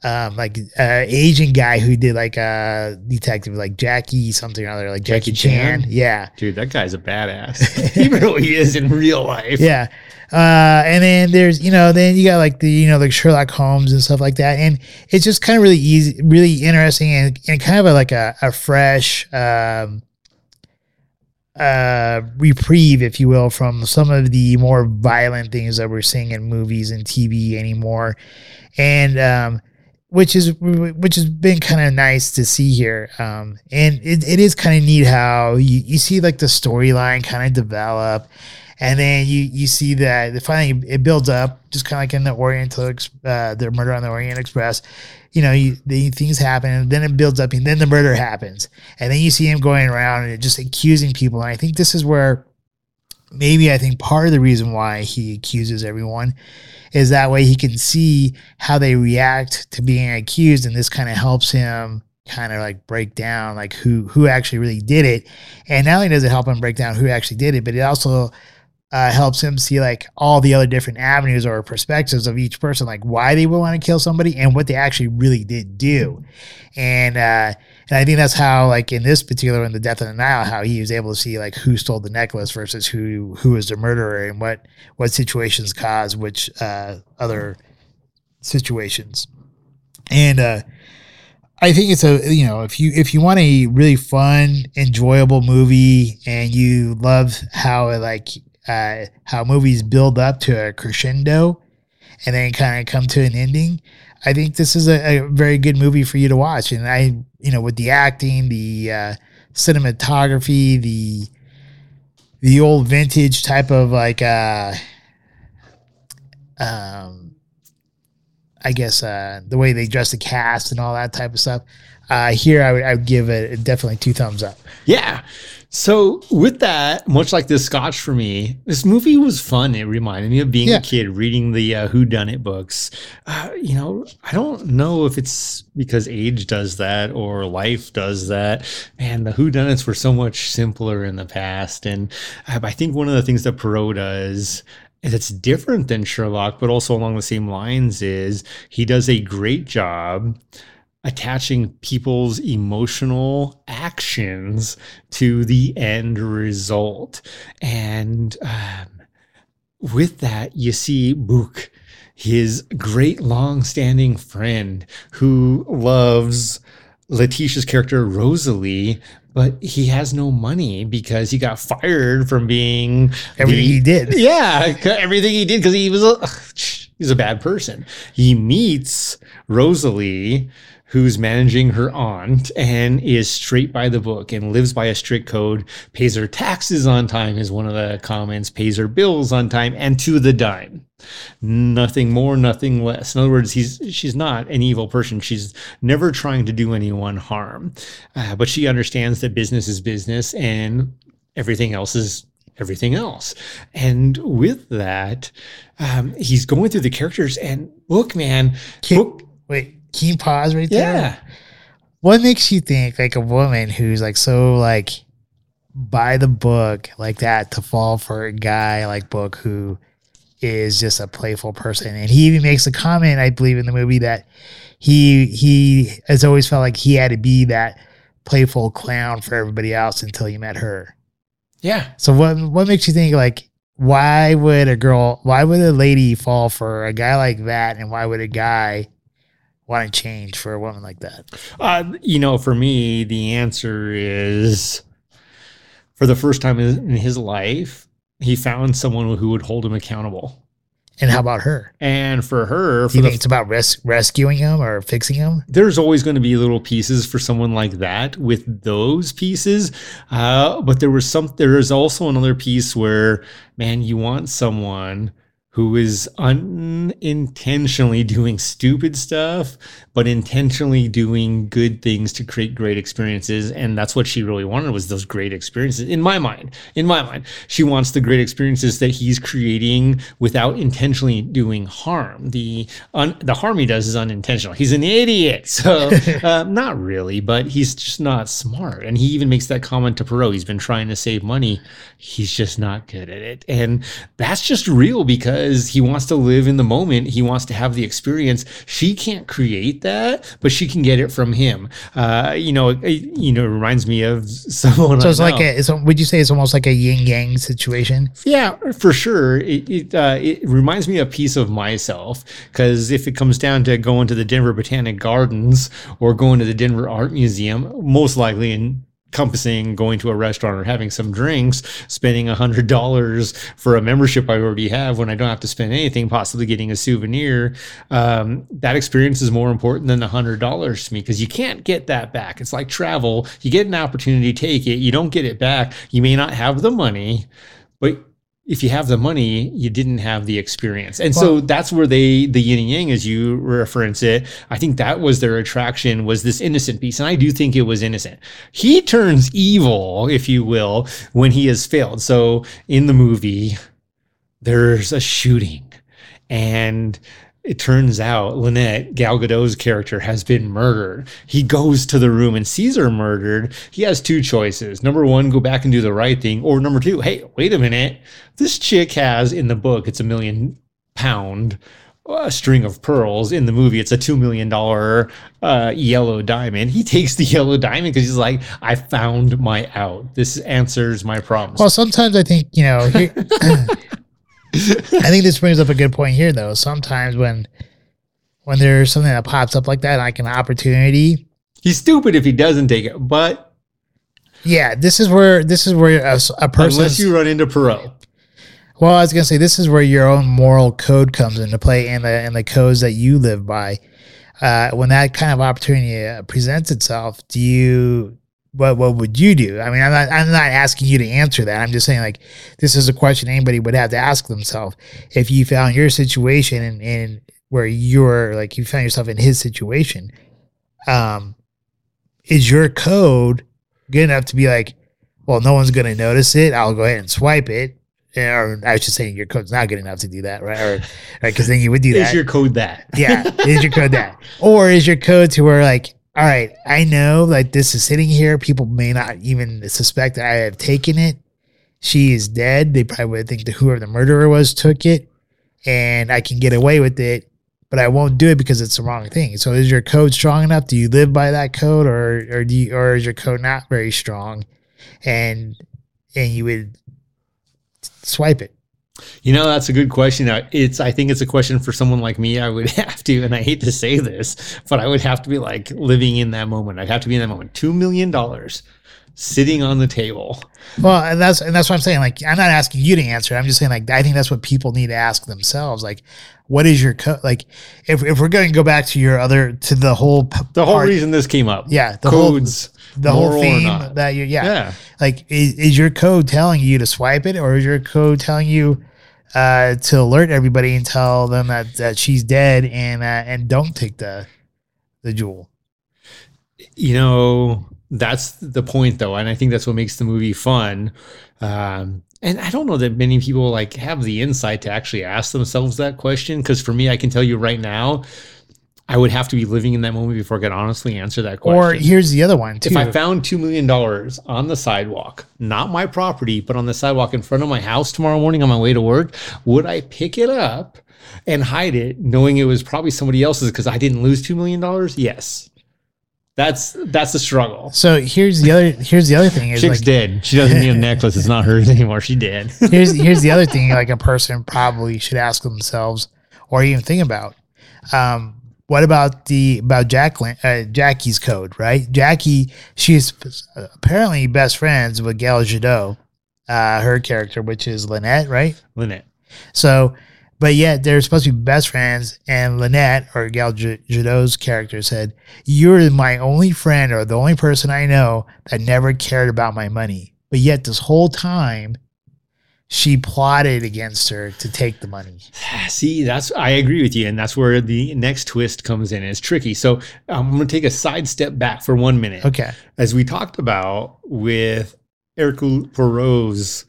um like uh Asian guy who did like uh detective like Jackie something or other like Jackie, Jackie Chan. Chan? Yeah. Dude, that guy's a badass. he really is in real life. Yeah. Uh, and then there's, you know, then you got like the, you know, like Sherlock Holmes and stuff like that. And it's just kind of really easy, really interesting and, and kind of a, like a, a fresh, um, uh, reprieve, if you will, from some of the more violent things that we're seeing in movies and TV anymore. And, um, which is which has been kind of nice to see here. Um, and it, it is kind of neat how you, you see like the storyline kind of develop, and then you you see that finally it builds up, just kind of like in the Oriental, uh, the murder on the Orient Express. You know, the things happen, and then it builds up, and then the murder happens, and then you see him going around and just accusing people. And I think this is where maybe I think part of the reason why he accuses everyone is that way he can see how they react to being accused and this kind of helps him kind of like break down like who who actually really did it and not only does it help him break down who actually did it but it also uh, helps him see like all the other different avenues or perspectives of each person like why they would want to kill somebody and what they actually really did do and uh and I think that's how, like in this particular one, the death of the Nile, how he was able to see like who stole the necklace versus who who was the murderer and what what situations cause which uh, other situations. And uh, I think it's a you know if you if you want a really fun, enjoyable movie and you love how it, like uh, how movies build up to a crescendo and then kind of come to an ending. I think this is a, a, very good movie for you to watch. And I, you know, with the acting, the uh, cinematography, the the old vintage type of like, uh, um, I guess uh, the way they dress the cast and all that type of stuff. Uh, here, I would, I would give it definitely two thumbs up. Yeah. So with that, much like this Scotch for me, this movie was fun. It reminded me of being Yeah. a kid reading the uh, Who Done It books. Uh, you know, I don't know if it's because age does that or life does that. Man, the Who Done It's were so much simpler in the past, and uh, I think one of the things that Poirot does that's different than Sherlock, but also along the same lines is he does a great job attaching people's emotional actions to the end result. And um, with that, you see Bouc, his great long standing friend who loves Letitia's character, Rosalie. But he has no money because he got fired from being Everything the- he did. yeah, everything he did because he was a he's a bad person. He meets Rosalie, who's managing her aunt and is straight by the book and lives by a strict code. Pays her taxes on time is one of the comments. Pays her bills on time and to the dime. Nothing more, nothing less. In other words, he's she's not an evil person. She's never trying to do anyone harm, uh, but she understands that business is business and everything else is everything else. And with that, um, he's going through the characters and look, man, Can, book, wait, can you pause right there? yeah, What makes you think like a woman who's like so like by the book like that to fall for a guy like Bouc who is just a playful person? And he even makes a comment, I believe, in the movie that he he has always felt like he had to be that playful clown for everybody else until he met her. yeah. So what what makes you think like why would a girl why would a lady fall for a guy like that and why would a guy want to change for a woman like that? Uh, you know, for me, the answer is for the first time in his life, he found someone who would hold him accountable. And how about her? And for her, Do for you the it's about res- rescuing him or fixing him? there's always going to be little pieces for someone like that with those pieces uh, but there was some there is also another piece where man you want someone who is unintentionally doing stupid stuff but intentionally doing good things to create great experiences. And that's what she really wanted was those great experiences in my mind in my mind. She wants the great experiences that he's creating without intentionally doing harm. The un, the harm he does is unintentional. He's an idiot. So uh, not really but he's just not smart. And he even makes that comment to Poirot. He's been trying to save money. He's just not good at it. And that's just real because he wants to live in the moment. He wants to have the experience. She can't create but she can get it from him uh, you know it, you know it reminds me of someone So it's like a, it's, would you say it's almost like a yin yang situation? Yeah, for sure. It it, uh, it reminds me a piece of myself because if it comes down to going to the Denver Botanic Gardens or going to the Denver Art Museum, most likely in encompassing going to a restaurant or having some drinks, spending a hundred dollars for a membership I already have when I don't have to spend anything, possibly getting a souvenir. Um, that experience is more important than the hundred dollars to me because you can't get that back. It's like travel. You get an opportunity, take it. You don't get it back. You may not have the money, but if you have the money, you didn't have the experience. And so that's where they, the yin and yang, as you reference it, I think that was their attraction was this innocent piece. And I do think it was innocent. He turns evil, if you will, when he has failed. So in the movie, there's a shooting and it turns out Linnet, Gal Gadot's character, has been murdered. He goes to the room and sees her murdered. He has two choices. Number one, go back and do the right thing. Or number two, hey, wait a minute. This chick has in the book, it's a million pound uh, string of pearls. In the movie, it's a $2 million uh, yellow diamond. He takes the yellow diamond because he's like, I found my out. This answers my problems. Well, sometimes I think, you know, I think this brings up a good point here, though. Sometimes when when there's something that pops up like that, like an opportunity, he's stupid if he doesn't take it. But yeah, this is where this is where a, a person. unless you run into Poirot. Well, I was gonna say this is where your own moral code comes into play, and the and the codes that you live by. Uh, when that kind of opportunity uh, presents itself, do you what what would you do? I mean, I'm not I'm not asking you to answer that. I'm just saying like this is a question anybody would have to ask themselves if you found your situation and, and where you're like you found yourself in his situation. Um, is your code good enough to be like, well, no one's gonna notice it. I'll go ahead and swipe it. Or I should say your code's not good enough to do that, right? Or because then you would do that. Is your code that? yeah, is your code that? Or is your code to where like all right, I know like this is sitting here. People may not even suspect that I have taken it. She is dead. They probably would think that whoever the murderer was took it, and I can get away with it, but I won't do it because it's the wrong thing. So, is your code strong enough? Do you live by that code, or or do you, or is your code not very strong, and and you would swipe it? You know, that's a good question. It's I think it's a question for someone like me. I would have to, and I hate to say this, but I would have to be like living in that moment. I'd have to be in that moment. Two million dollars sitting on the table. Well, and that's and that's what I'm saying. Like, I'm not asking you to answer. I'm just saying, like, I think that's what people need to ask themselves. Like, what is your code? Like, if, if we're going to go back to your other to the whole p- The whole part- reason this came up. yeah, the codes, whole the whole theme that you yeah. Yeah. Like, is, is your code telling you to swipe it, or is your code telling you uh, to alert everybody and tell them that, that she's dead and uh, and don't take the the jewel? you know that's the point though and i think that's what makes the movie fun um, and i don't know that many people like have the insight to actually ask themselves that question because for me i can tell you right now i would have to be living in that moment before i could honestly answer that question Or here's the other one too. if i found $2 million on the sidewalk not my property but on the sidewalk in front of my house tomorrow morning on my way to work would i pick it up and hide it knowing it was probably somebody else's because i didn't lose $2 million yes that's that's the struggle so here's the other here's the other thing is Chick's like dead. She doesn't need a necklace. It's not hers anymore. She dead. here's here's the other thing like a person probably should ask themselves or even think about um what about the about Jacqueline uh, Jackie's code right? Jackie she's apparently best friends with Gal Gadot uh her character which is Linnet right? Linnet. so but yet they're supposed to be best friends and Linnet or Gal Gadot's character said you're my only friend or the only person I know that never cared about my money. But yet this whole time she plotted against her to take the money. See, that's I agree with you, and that's where the next twist comes in. It's tricky. So I'm going to take a side step back for one minute. Okay. As we talked about with Hercule Poirot's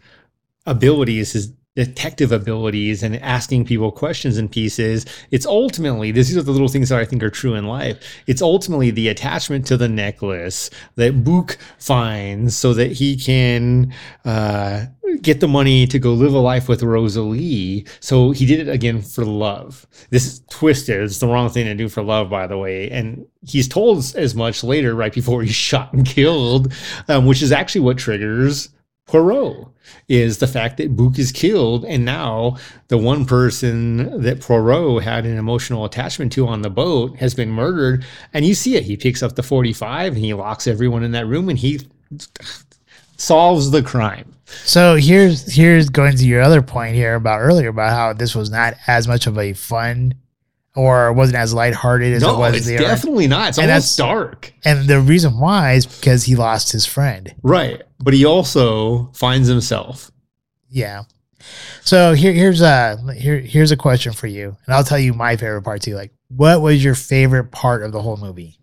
abilities, his detective abilities, and asking people questions and pieces, it's ultimately these are the little things that I think are true in life. It's ultimately the attachment to the necklace that Bouc finds so that he can uh, get the money to go live a life with Rosalie. So he did it again for love. This is twisted. It's the wrong thing to do for love, by the way. And he's told as much later, right before he's shot and killed, um, which is actually what triggers Poirot is the fact that Bouc is killed, and now the one person that Poirot had an emotional attachment to on the boat has been murdered. And you see it. He picks up the 45 and he locks everyone in that room and he solves the crime. So here's here's going to your other point here about earlier about how this was not as much of a fun or wasn't as lighthearted as it No, was it's the definitely not. It's And almost that's- dark. and the reason why is because he lost his friend. Right. But he also finds himself. Yeah. So here here's a here here's a question for you, and I'll tell you my favorite part too. Like, what was your favorite part of the whole movie?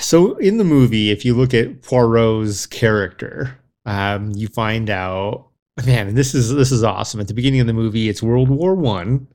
So in the movie, if you look at Poirot's character, um, you find out, man, this is this is awesome. At the beginning of the movie, it's World War One.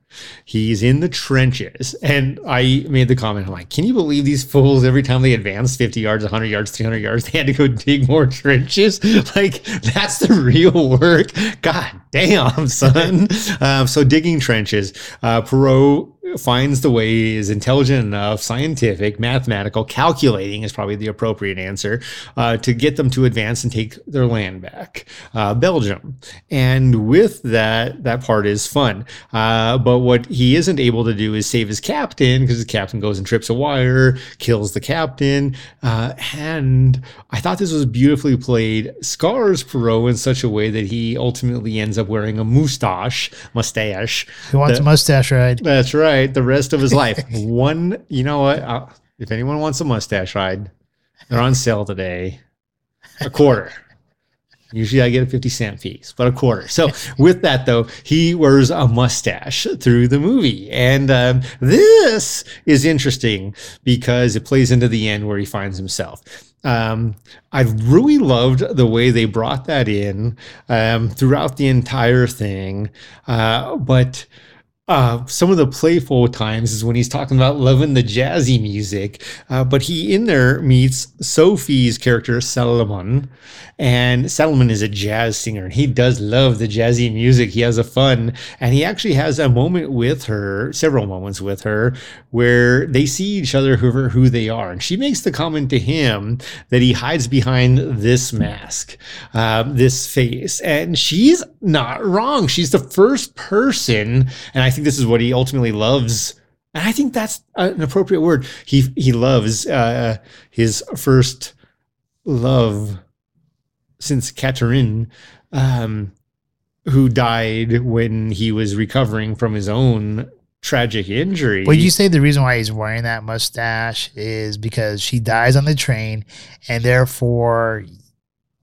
He's in the trenches, and I made the comment. I'm like, can you believe these fools? Every time they advanced 50 yards, 100 yards, 300 yards, they had to go dig more trenches. Like that's the real work. God damn, son. um, so digging trenches. Uh, Poirot finds the way is intelligent enough, scientific, mathematical, calculating is probably the appropriate answer uh, to get them to advance and take their land back, uh, Belgium. And with that, that part is fun. Uh, but what he isn't able to do is save his captain because the captain goes and trips a wire, kills the captain. Uh, and I thought this was beautifully played. Scars Poirot in such a way that he ultimately ends up wearing a mustache, mustache. Who wants The- a mustache ride? That's right. The rest of his life. One, you know what? Uh, if anyone wants a mustache ride, they're on sale today. A quarter. Usually I get a 50 cent piece, but a quarter. So with that though, he wears a mustache through the movie. And um, this is interesting because it plays into the end where he finds himself. Um, I really loved the way they brought that in um, throughout the entire thing. Uh, but uh, some of the playful times is when he's talking about loving the jazzy music. Uh, but he in there meets Sophie's character, Salomon. And Salomon is a jazz singer and he does love the jazzy music. He has a fun and he actually has a moment with her, several moments with her, where they see each other who, who they are. And she makes the comment to him that he hides behind this mask, um, this face. And she's not wrong. She's the first person. And I think this is what he ultimately loves. And I think that's an appropriate word. He, he loves uh, his first love since Catherine, um, who died when he was recovering from his own tragic injury. Would you say the reason why he's wearing that mustache is because she dies on the train, and therefore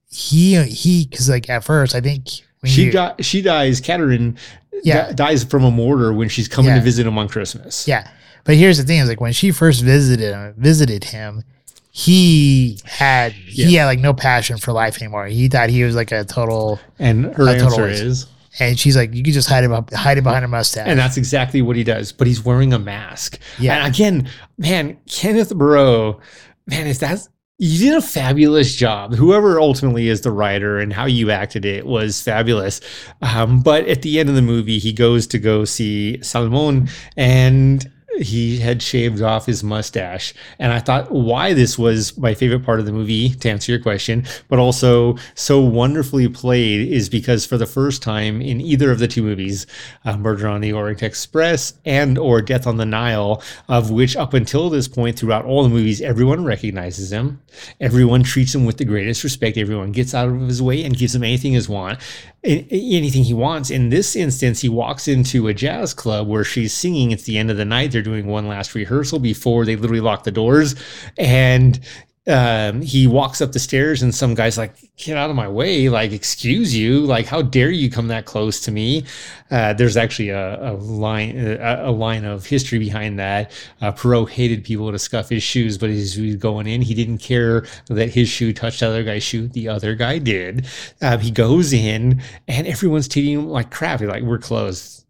he he because like at first I think she you- di- she dies. Catherine Yeah. di- dies from a mortar when she's coming Yeah. to visit him on Christmas. Yeah. But here's the thing: is like when she first visited him, visited him, he had he had like no passion for life anymore. He thought he was like a total, And her total answer is, and she's like, you can just hide it beh- hide it behind a mustache. and that's exactly what he does. But he's wearing a mask. Yeah. And again, man, Kenneth Burrow, man, is that you did a fabulous job. Whoever ultimately is the writer and how you acted it was fabulous. Um, but at the end of the movie, he goes to go see Salmon and he had shaved off his mustache. And I thought why this was my favorite part of the movie, to answer your question, but also so wonderfully played is because for the first time in either of the two movies, uh, Murder on the Orient Express and or Death on the Nile, of which up until this point throughout all the movies, everyone recognizes him. Everyone treats him with the greatest respect. Everyone gets out of his way and gives him anything his want, anything he wants. In this instance, he walks into a jazz club where she's singing. It's the end of the night. They're doing one last rehearsal before they literally lock the doors, and um, he walks up the stairs and some guy's like, get out of my way. Like, excuse you. Like, how dare you come that close to me? Uh, there's actually a, a line, a, a line of history behind that. Uh, Poirot hated people to scuff his shoes, but as he was going in, he didn't care that his shoe touched the other guy's shoe. The other guy did. Uh, he goes in and everyone's treating him like crap. He's like, we're closed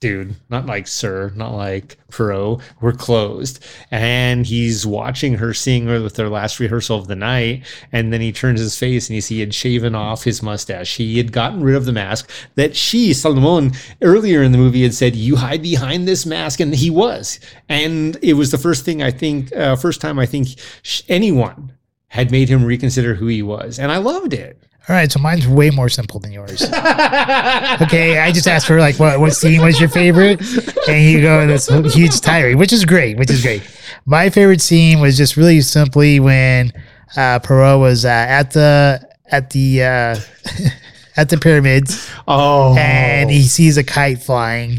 dude, not like sir, not like pro, we're closed. And he's watching her sing with their last rehearsal of the night. And then he turns his face and see he had shaven off his mustache. He had gotten rid of the mask that she, Salomon, earlier in the movie had said, you hide behind this mask. And he was. And it was the first thing I think, uh, first time I think anyone had made him reconsider who he was. And I loved it. All right, so mine's way more simple than yours. okay, I just asked for like what what scene was your favorite, and you go this huge tirade, which is great, which is great. My favorite scene was just really simply when uh, Poirot was uh, at the at the uh, at the pyramids, Oh, and he sees a kite flying,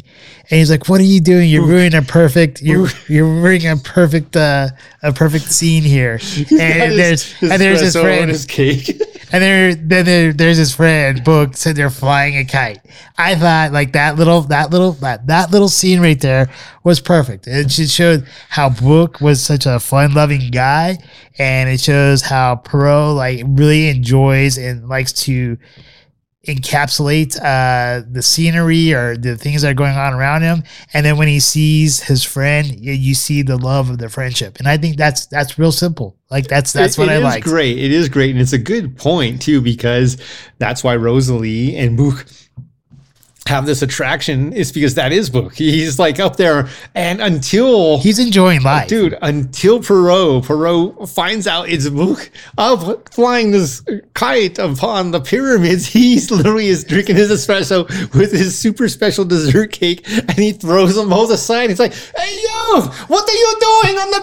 and he's like, "What are you doing? You're ruining a perfect. You're you're ruining a perfect uh, a perfect scene here." And there's and there's his friend, his cake. and there then there, there's his friend Bouc sitting there flying a kite. I thought like that little that little that that little scene right there was perfect. It just showed how Bouc was such a fun loving guy, and it shows how Poirot like really enjoys and likes to encapsulate uh the scenery or the things that are going on around him. And then when he sees his friend you, you see the love of the friendship. And i think that's that's real simple. Like that's that's It- what it i like. Great, it is great, and it's a good point too because that's why Rosalie and Bouc have this attraction. Is because that is Bouc. He's like up there, and until he's enjoying life Dude, until Poirot, Poirot finds out it's Bouc of flying this kite upon the pyramids, he's literally is drinking his espresso with his super special dessert cake, and he throws them both aside. He's like, "Hey yo, what are you doing on the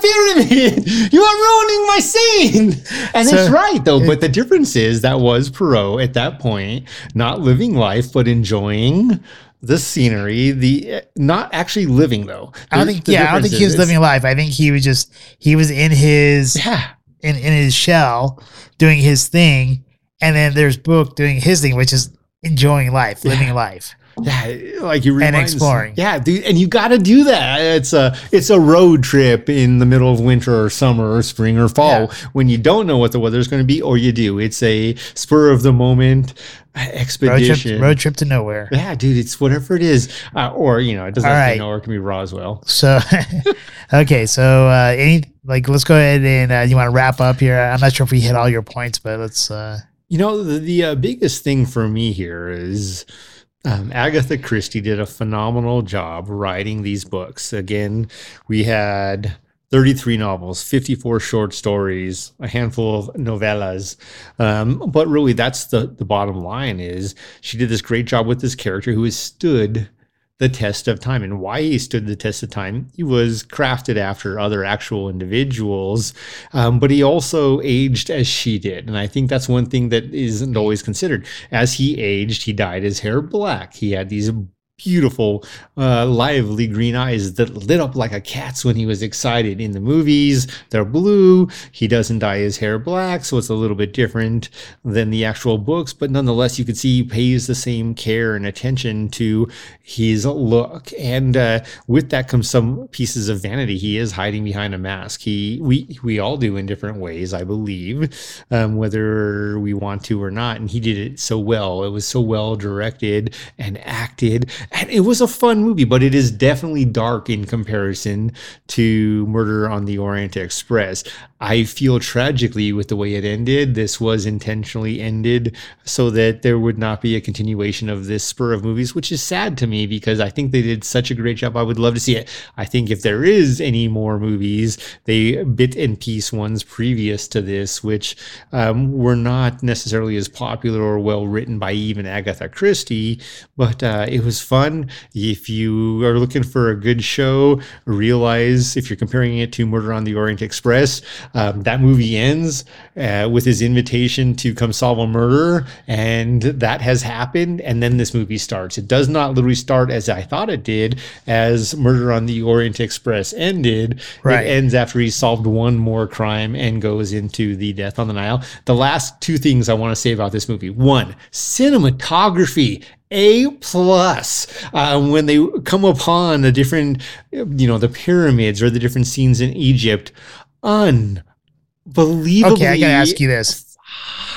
pyramid? You are ruining my scene." And So- it's right though, but the difference is that was Poirot at that point, not living life but enjoying. The scenery, the not actually living though. I don't think. Yeah, I don't think he was living life. I think he was just he was in his Yeah, in, in his shell doing his thing, and then there's Bouc doing his thing, which is enjoying life, living life. Yeah, like you And exploring. Yeah, dude, and you got to do that. It's a it's a road trip in the middle of winter or summer or spring or fall Yeah. when you don't know what the weather's going to be, or you do. It's a spur of the moment uh, Road expedition. trip, road trip to nowhere. Yeah, dude, it's whatever it is, uh, or you know, it doesn't All have to be nowhere. It can be Roswell. So, okay, so uh, any like let's go ahead and uh, you want to wrap up here. I'm not sure if we hit all your points, but let's. uh You know, the, the uh, biggest thing for me here is um, Agatha Christie did a phenomenal job writing these books. Again, we had 33 novels, 54 short stories, a handful of novellas. Um, but really, that's the, the bottom line is she did this great job with this character who has stood the test of time and why he stood the test of time. He was crafted after other actual individuals, um, but he also aged as she did. And I think that's one thing that isn't always considered. As he aged, he dyed his hair black. He had these beautiful, uh, lively green eyes that lit up like a cat's when he was excited. In the movies, they're blue. He doesn't dye his hair black, so it's a little bit different than the actual books, but nonetheless, you can see he pays the same care and attention to his look. And uh, with that comes some pieces of vanity. He is hiding behind a mask. He, we, we all do in different ways, I believe, um, whether we want to or not. And he did it so well. It was so well directed and acted, and it was a fun movie. But it is definitely dark in comparison to Murder on the Orient Express. I feel tragically with the way it ended. This was intentionally ended so that there would not be a continuation of this spur of movies, which is sad to me because I think they did such a great job. I would love to see it. I think if there is any more movies, they bit and piece ones previous to this, which um, were not necessarily as popular or well written by even Agatha Christie, but uh, it was fun. If you are looking for a good show, realize if you're comparing it to Murder on the Orient Express, um, that movie ends uh, with his invitation to come solve a murder, and that has happened. And then this movie starts. It does not literally start as I thought it did, as Murder on the Orient Express ended. Right. It ends after he solved one more crime and goes into the Death on the Nile. The last two things I want to say about this movie: one, cinematography. A plus uh, when they come upon the different, you know, the pyramids or the different scenes in Egypt, unbelievably. Okay, I gotta ask you this: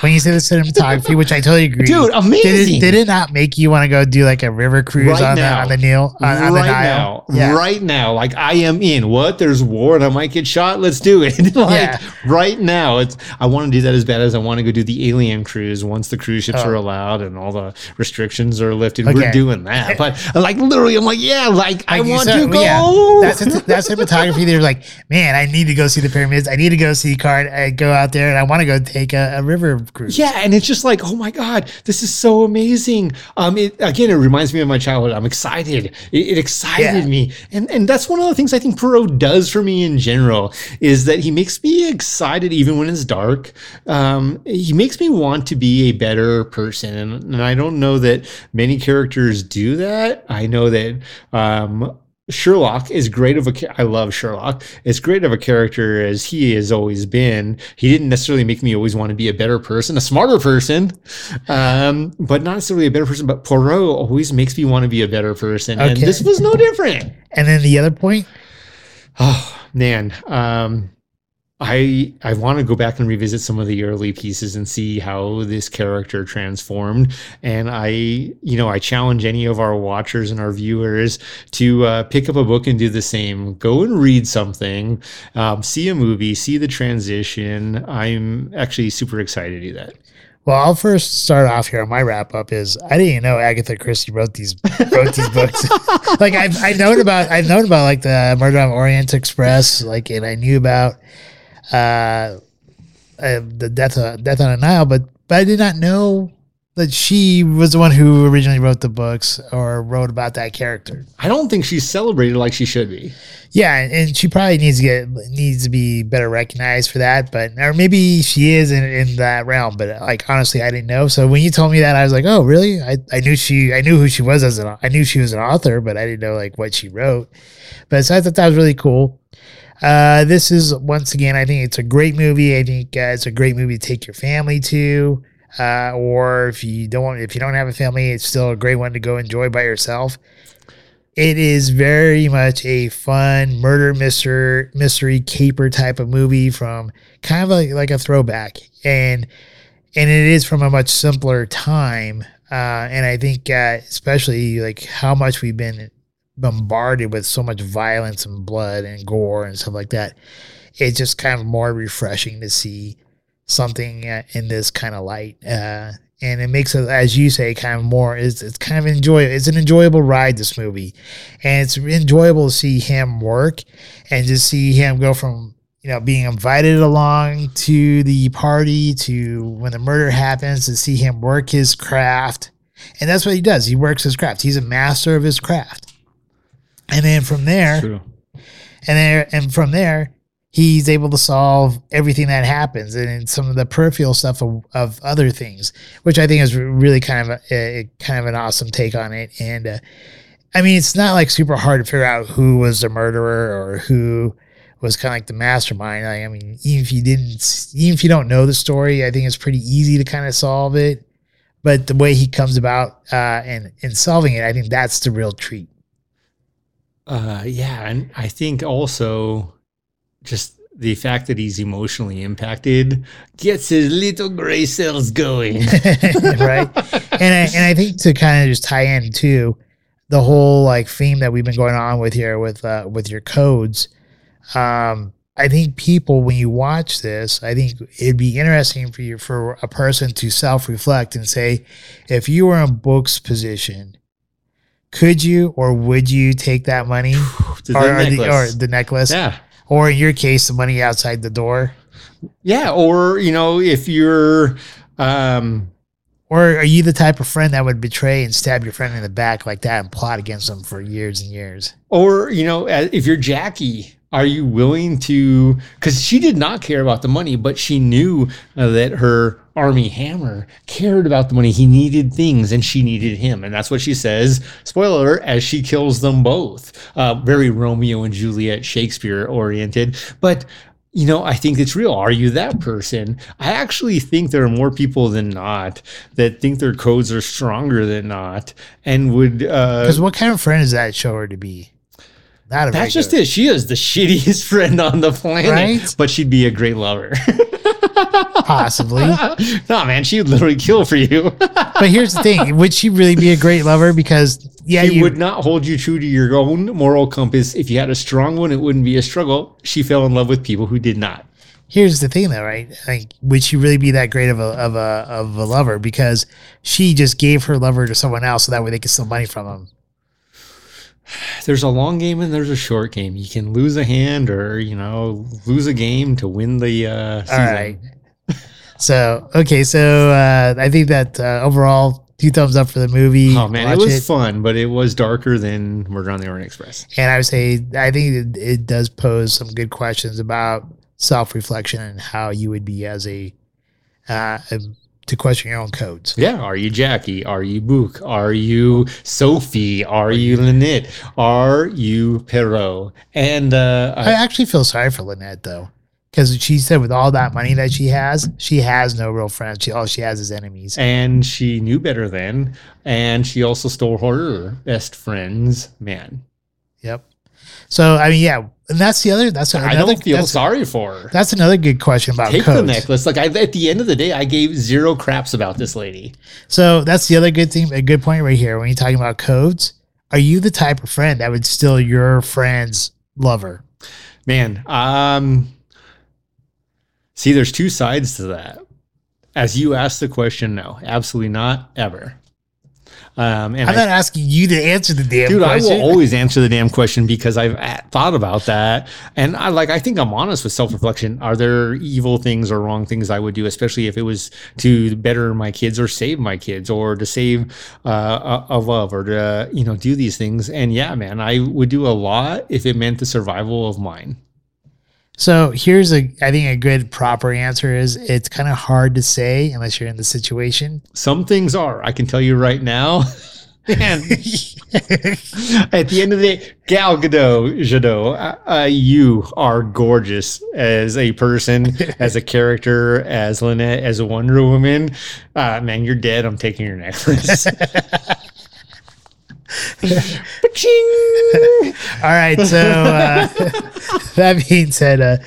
when you say the cinematography, which I totally agree, Dude, did amazing. it, did it not make you want to go do like a river cruise Right on the now. on the Nile on, on the right Nile? now, Yeah. right now, like I am in. What? There's war and I might get shot. Let's do it. like Yeah. right now, it's. I want to do that as bad as I want to go do the alien cruise once the cruise ships Oh. are allowed and all the restrictions are lifted. Okay. We're doing that. Eh. But like literally, I'm like, yeah, like, I Like want said, to go. yeah, that's that's cinematography. They're like, man, I need to go see the pyramids. I need to go see card. I uh, go out there and I want to go take a, a river Cruise. Yeah, and it's just like, oh my god, this is so amazing. Um, it again, it reminds me of my childhood. I'm excited. It, it excited Yeah. me, and and that's one of the things I think Poirot does for me in general is that he makes me excited even when it's dark. Um, he makes me want to be a better person, and, and I don't know that many characters do that. I know that um, Sherlock is great of a. I love Sherlock. As great of a character as he has always been, he didn't necessarily make me always want to be a better person, a smarter person, um, but not necessarily a better person. But Poirot always makes me want to be a better person, and this was no different. And then the other point, Oh man, um, I I want to go back and revisit some of the early pieces and see how this character transformed. And I, you know, I challenge any of our watchers and our viewers to uh, pick up a book and do the same. Go and read something, um, see a movie, see the transition. I'm actually super excited to do that. well, I'll first start off here. My wrap up is I didn't even know Agatha Christie wrote these wrote these books. like I've I known about I've known about like the Murder on Orient Express, like and I knew about uh, uh the death of, death on a Nile, but but I did not know that she was the one who originally wrote the books or wrote about that character. I don't think she's celebrated like she should be. Yeah, and, and she probably needs to get needs to be better recognized for that, but or maybe she is in, in that realm. But like honestly, I didn't know. So when you told me that, I was like, oh, really? I, I knew she I knew who she was as an I knew she was an author, but I didn't know like what she wrote. But so I thought that was really cool. Uh, this is once again, I think it's a great movie. I think uh, it's a great movie to take your family to. Uh, or if you don't if you don't have a family, it's still a great one to go enjoy by yourself. It is very much a fun murder mystery mystery caper type of movie from kind of like, like a throwback, and and it is from a much simpler time. Uh, and I think uh, especially like how much we've been bombarded with so much violence and blood and gore and stuff like that. It's just kind of more refreshing to see something uh, in this kind of light. Uh, and it makes it, as you say, kind of more. It's, it's kind of enjoy. It's an enjoyable ride. This movie, and it's enjoyable to see him work, and just see him go from you know being invited along to the party to when the murder happens to see him work his craft, and that's what he does. He works his craft. He's a master of his craft, and then from there, True. and there and from there he's able to solve everything that happens and some of the peripheral stuff of, of other things which i think is really kind of a, a kind of an awesome take on it. And uh, i mean it's not like super hard to figure out who was the murderer or who was kind of like the mastermind. Like, i mean even if you didn't even if you don't know the story i think it's pretty easy to kind of solve it. But the way he comes about uh and in solving it i think that's the real treat Uh, yeah, and I think also just the fact that he's emotionally impacted gets his little gray cells going. right? And I, and I think to kind of just tie in too, the whole like theme that we've been going on with here with uh, with your codes. Um, I think people when you watch this, I think it'd be interesting for you for a person to self reflect and say, if you were in Bouc's position, could you or would you take that money the or, or the, or necklace. the necklace, yeah. or in your case, the money outside the door? Yeah, or you know, if you're um Or are you the type of friend that would betray and stab your friend in the back like that and plot against them for years and years? or you know, if you're Jackie, are you willing to cuz she did not care about the money, but she knew uh, that her Armie Hammer cared about the money. He needed things and she needed him. And that's what she says, spoiler alert, as she kills them both. Uh, very Romeo and Juliet Shakespeare oriented, but you know, I think it's real. Are you that person? I actually think there are more people than not that think their codes are stronger than not and would uh Because what kind of friend is that show her to be? Not a very that's just it. She is the shittiest friend on the planet, Right? but she'd be a great lover. Possibly. no, man, she would literally kill for you. but here's the thing: would she really be a great lover? Because yeah, she you would not hold you true to your own moral compass. If you had a strong one, it wouldn't be a struggle. She fell in love with people who did not. here's the thing though, right? Like, would she really be that great of a of a of a lover? Because she just gave her lover to someone else, so that way they could steal money from him. There's a long game and there's a short game. You can lose a hand or, you know, lose a game to win the uh season. right. So okay, so uh, I think that uh, overall, two thumbs up for the movie. Oh man, Watch it was fun, but it was darker than Murder on the Orient Express. And I would say I think it, it does pose some good questions about self reflection and how you would be as a uh, um, to question your own codes. Yeah, are you Jackie? Are you Bouc? Are you Sophie? Are you Linnet? Are you Poirot? And uh, I actually feel sorry for Linnet though, because she said with all that money that she has, she has no real friends. She all she has is enemies. and she knew better then, and she also stole her best friend's man. Yep. So I mean, yeah, and that's the other. That's another. I don't feel sorry for her. that's another good question about Take the necklace. Like I, at the end of the day, I gave zero craps about this lady. So that's the other good thing, a good point right here. When you're talking about codes, are you the type of friend that would steal your friend's lover? Man, um, see, there's two sides to that. As you asked the question, no, absolutely not, ever. Um, and I'm I- not asking you to answer the damn question. dude, I will always answer the damn question because I've thought about that, and I like. I think I'm honest with self reflection. Are there evil things or wrong things I would do, especially if it was to better my kids or save my kids or to save uh, a, a love or to you know do these things? And yeah, man, I would do a lot if it meant the survival of mine. So here's a, I think a good proper answer is it's kind of hard to say unless you're in the situation. Some things are. I can tell you right now. And at the end of the day, Gal Gadot, Jadot, uh, uh, you are gorgeous as a person, as a character, as Linnet, as a Wonder Woman. Uh, man, you're dead. I'm taking your necklace. All right. So uh, that being said, uh,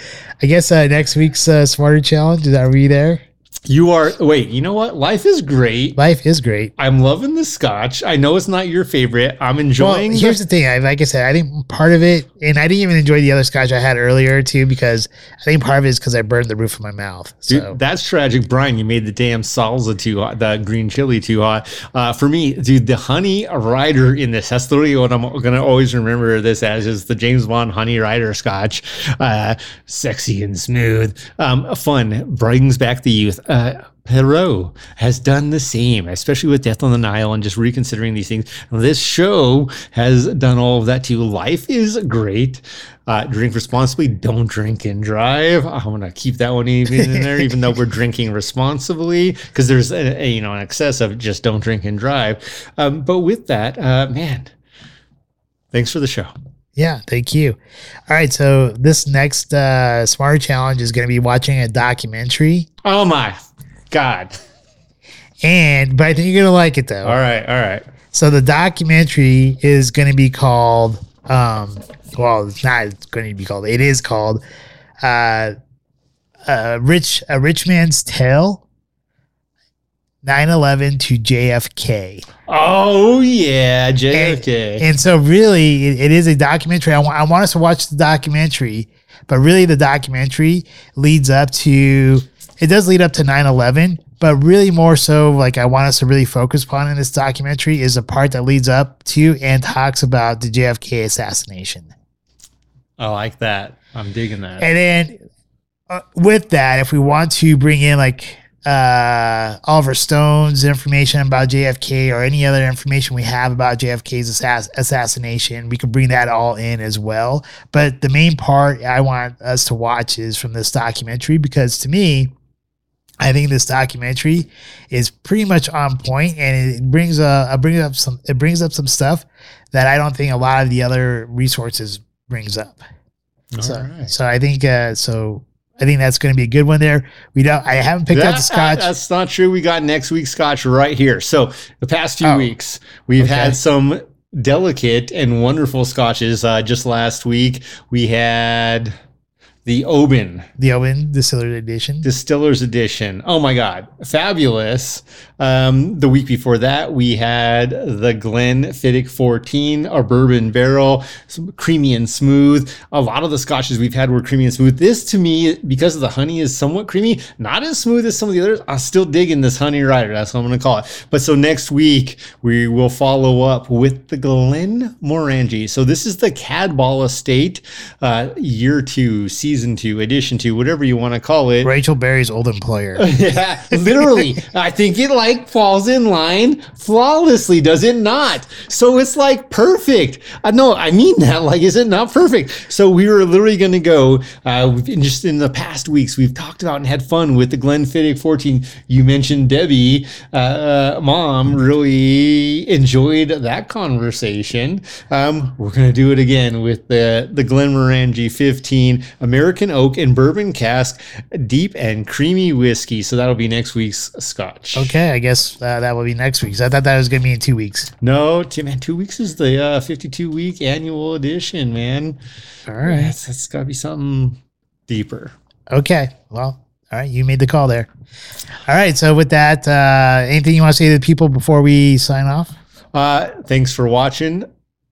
I guess uh, next week's uh, Smarter Challenge is are we there? You are. Wait, you know what? Life is great. Life is great. I'm loving the scotch. I know it's not your favorite. I'm enjoying. the- here's the thing. I, like I said, I think part of it, and I didn't even enjoy the other scotch I had earlier too, because I think part of it is because I burned the roof of my mouth. Dude, that's tragic, Brian. You made the damn salsa too hot, the green chili too hot. Uh, for me, dude, the Honey Ryder in this, that's literally what I'm gonna always remember this as is the James Bond Honey Ryder scotch. Uh, sexy and smooth. Um, fun, brings back the youth. Uh, Poirot has done the same, especially with Death on the Nile and just reconsidering these things. This show has done all of that too. Life is great. Uh, drink responsibly. Don't drink and drive. I'm gonna keep that one even in there, even though we're drinking responsibly, because there's a, a, you know an excess of just don't drink and drive. Um, but with that, uh, man, thanks for the show. Yeah, thank you. All right, so this next uh, Smarter Challenge is going to be watching a documentary, Oh my God! and but I think you're going to like it though. All right, all right. So the documentary is going to be called, um, well, it's not going to be called. It is called, uh, uh, rich a rich man's tale. 9-11 to JFK. Oh yeah, JFK. And so really it, it is a documentary. I want, us to watch the documentary, but really the documentary leads up to, it does lead up to 9-11, but really more so like I want us to really focus upon in this documentary is a part that leads up to and talks about the JFK assassination. I like that. I'm digging that. And then uh, with that, if we want to bring in like uh, Oliver Stone's information about JFK or any other information we have about JFK's assass- assassination, we can bring that all in as well. But the main part I want us to watch is from this documentary because to me, I think this documentary is pretty much on point, and it brings uh it brings up some it brings up some stuff that I don't think a lot of the other resources brings up. So, All right. so I think uh, so. I think that's going to be a good one there. We don't. I haven't picked out the scotch. That's not true. We got next week's scotch right here. So the past few Oh, weeks, we've okay. had some delicate and wonderful scotches. Uh, just last week, we had the Oban the Owen Distillery Edition. Distillers Edition. Oh my God, fabulous! Um, the week before that, we had the Glen Glenfiddich 14, a bourbon barrel, some creamy and smooth. A lot of the scotches we've had were creamy and smooth. This, to me, because of the honey is somewhat creamy, not as smooth as some of the others. I'm still digging this Honey Ryder. That's what I'm going to call it. But so next week we will follow up with the Glenmorangie. So this is the Cadboll Estate, uh, year two, season season two, edition two, whatever you want to call it. Rachel Barrie's old employer. yeah, literally. I think it like falls in line flawlessly, does it not? So it's like perfect. Uh, no, I mean that. Like, is it not perfect? So we were literally going to go. Uh, just in the past weeks, we've talked about and had fun with the Glenfiddich 14. You mentioned Debbie, uh, uh, mom, really enjoyed that conversation. Um, we're going to do it again with the the Glenmorangie 15 American Oak and Bourbon Cask Deep and Creamy Whiskey. So that'll be next week's Scotch. Okay, I guess uh, that will be next week. So I thought that was going to be in two weeks. No, t- man, two weeks is the uh, 52 week annual edition, man. All right. That's, that's got to be something deeper. Okay. Well, all right. You made the call there. All right. So with that, uh, anything you want to say to the people before we sign off? Uh, thanks for watching.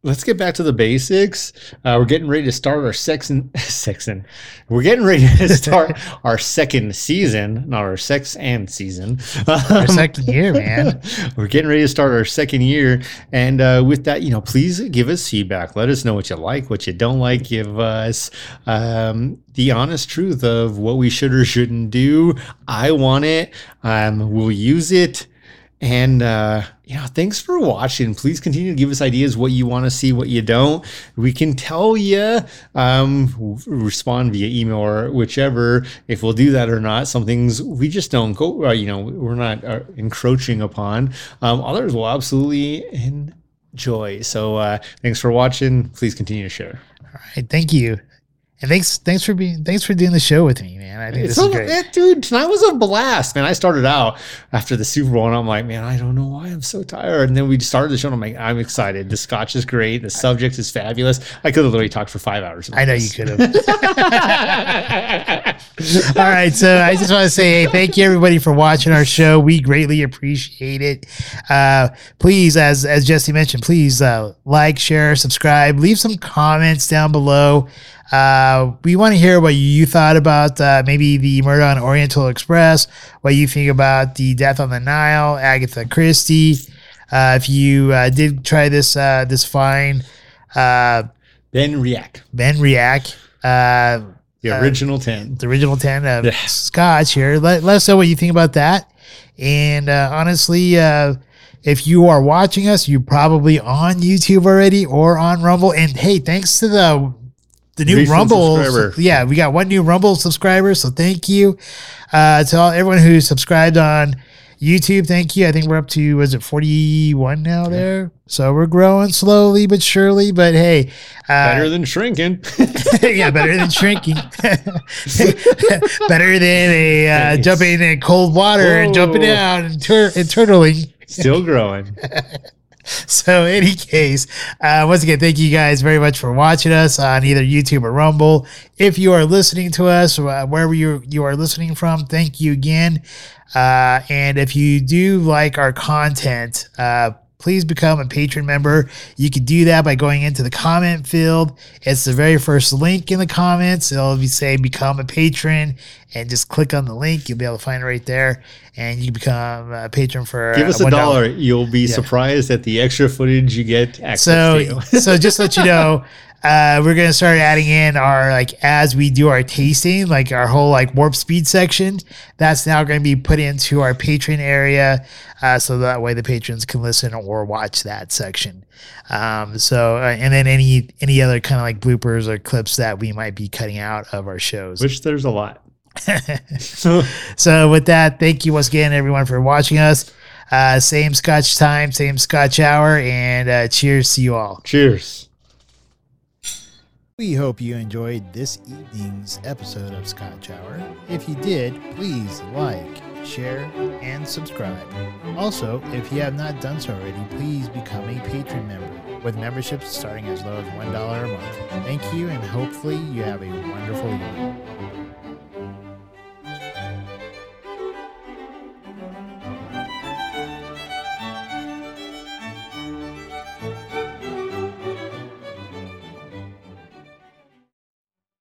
Let's get back to the basics. Uh, we're getting ready to start our section. Section. We're getting ready to start our second season, not our sex and season. Our second year, man. We're getting ready to start our second year, and uh, with that, you know, please give us feedback. Let us know what you like, what you don't like. Give us um, the honest truth of what we should or shouldn't do. I want it. Um, we'll use it. And uh, you know, thanks for watching. Please continue to give us ideas what you want to see, what you don't. We can tell you. Um, respond via email or whichever if we'll do that or not. Some things we just don't go. Uh, you know, we're not uh, encroaching upon. Um, others will absolutely enjoy. So uh, thanks for watching. Please continue to share. All right. Thank you. And thanks, thanks for being, thanks for doing the show with me, man. I think It's this is great. dude, tonight was a blast, man. I started out after the Super Bowl, and I'm like, man, I don't know why I'm so tired. And then we started the show, and I'm like, I'm excited. The Scotch is great. The subject is fabulous. I could have literally talked for five hours. I know you could have. All right, so I just want to say, hey, thank you everybody for watching our show. We greatly appreciate it. Uh, please, as as Jesse mentioned, please uh, like, share, subscribe, leave some comments down below. Uh, we want to hear what you thought about uh, maybe the murder on Oriental Express, what you think about the death on the Nile, Agatha Christie. Uh, if you uh, did try this uh, this fine, uh, Then react. Benriach. Uh, The original 10. the original 10 of Yeah. Scotch here. Let, let us know what you think about that. And uh, honestly, uh, if you are watching us, you're probably on YouTube already or on Rumble. And hey, thanks to the the new Recent Rumble. Yeah, we got one new Rumble subscriber. So thank you uh, to all, everyone who subscribed on YouTube. Thank you. I think we're up to, was it 41 now there? So we're growing slowly but surely. But hey, uh, Better than shrinking. yeah, better than shrinking. better than a uh, Nice. jumping in cold water and jumping Whoa. out and, tur- and turtling. Still growing. So, in any case, uh, once again, thank you guys very much for watching us on either YouTube or Rumble. If you are listening to us, uh, wherever you you are listening from, thank you again. Uh, and if you do like our content, uh, please become a patron member. You can do that by going into the comment field. It's the very first link in the comments. It'll be say become a patron, and just click on the link. You'll be able to find it right there, and you can become a patron for Give us uh, a $1. dollar. You'll be surprised at the extra footage you get access So, to. so just to let you know, uh, we're gonna start adding in our like as we do our tasting, like our whole like warp speed section. That's now going to be put into our patron area, uh, so that way the patrons can listen or watch that section. Um, so, uh, and then any any other kind of like bloopers or clips that we might be cutting out of our shows. Which there's a lot. So with that, thank you once again, everyone, for watching us. Uh, same Scotch time, same Scotch hour, and uh, cheers to you all. Cheers. We hope you enjoyed this evening's episode of Scotch Hour. If you did, please like, share, and subscribe. Also, if you have not done so already, please become a patron member with memberships starting as low as $1 a month. Thank you, and hopefully, you have a wonderful evening.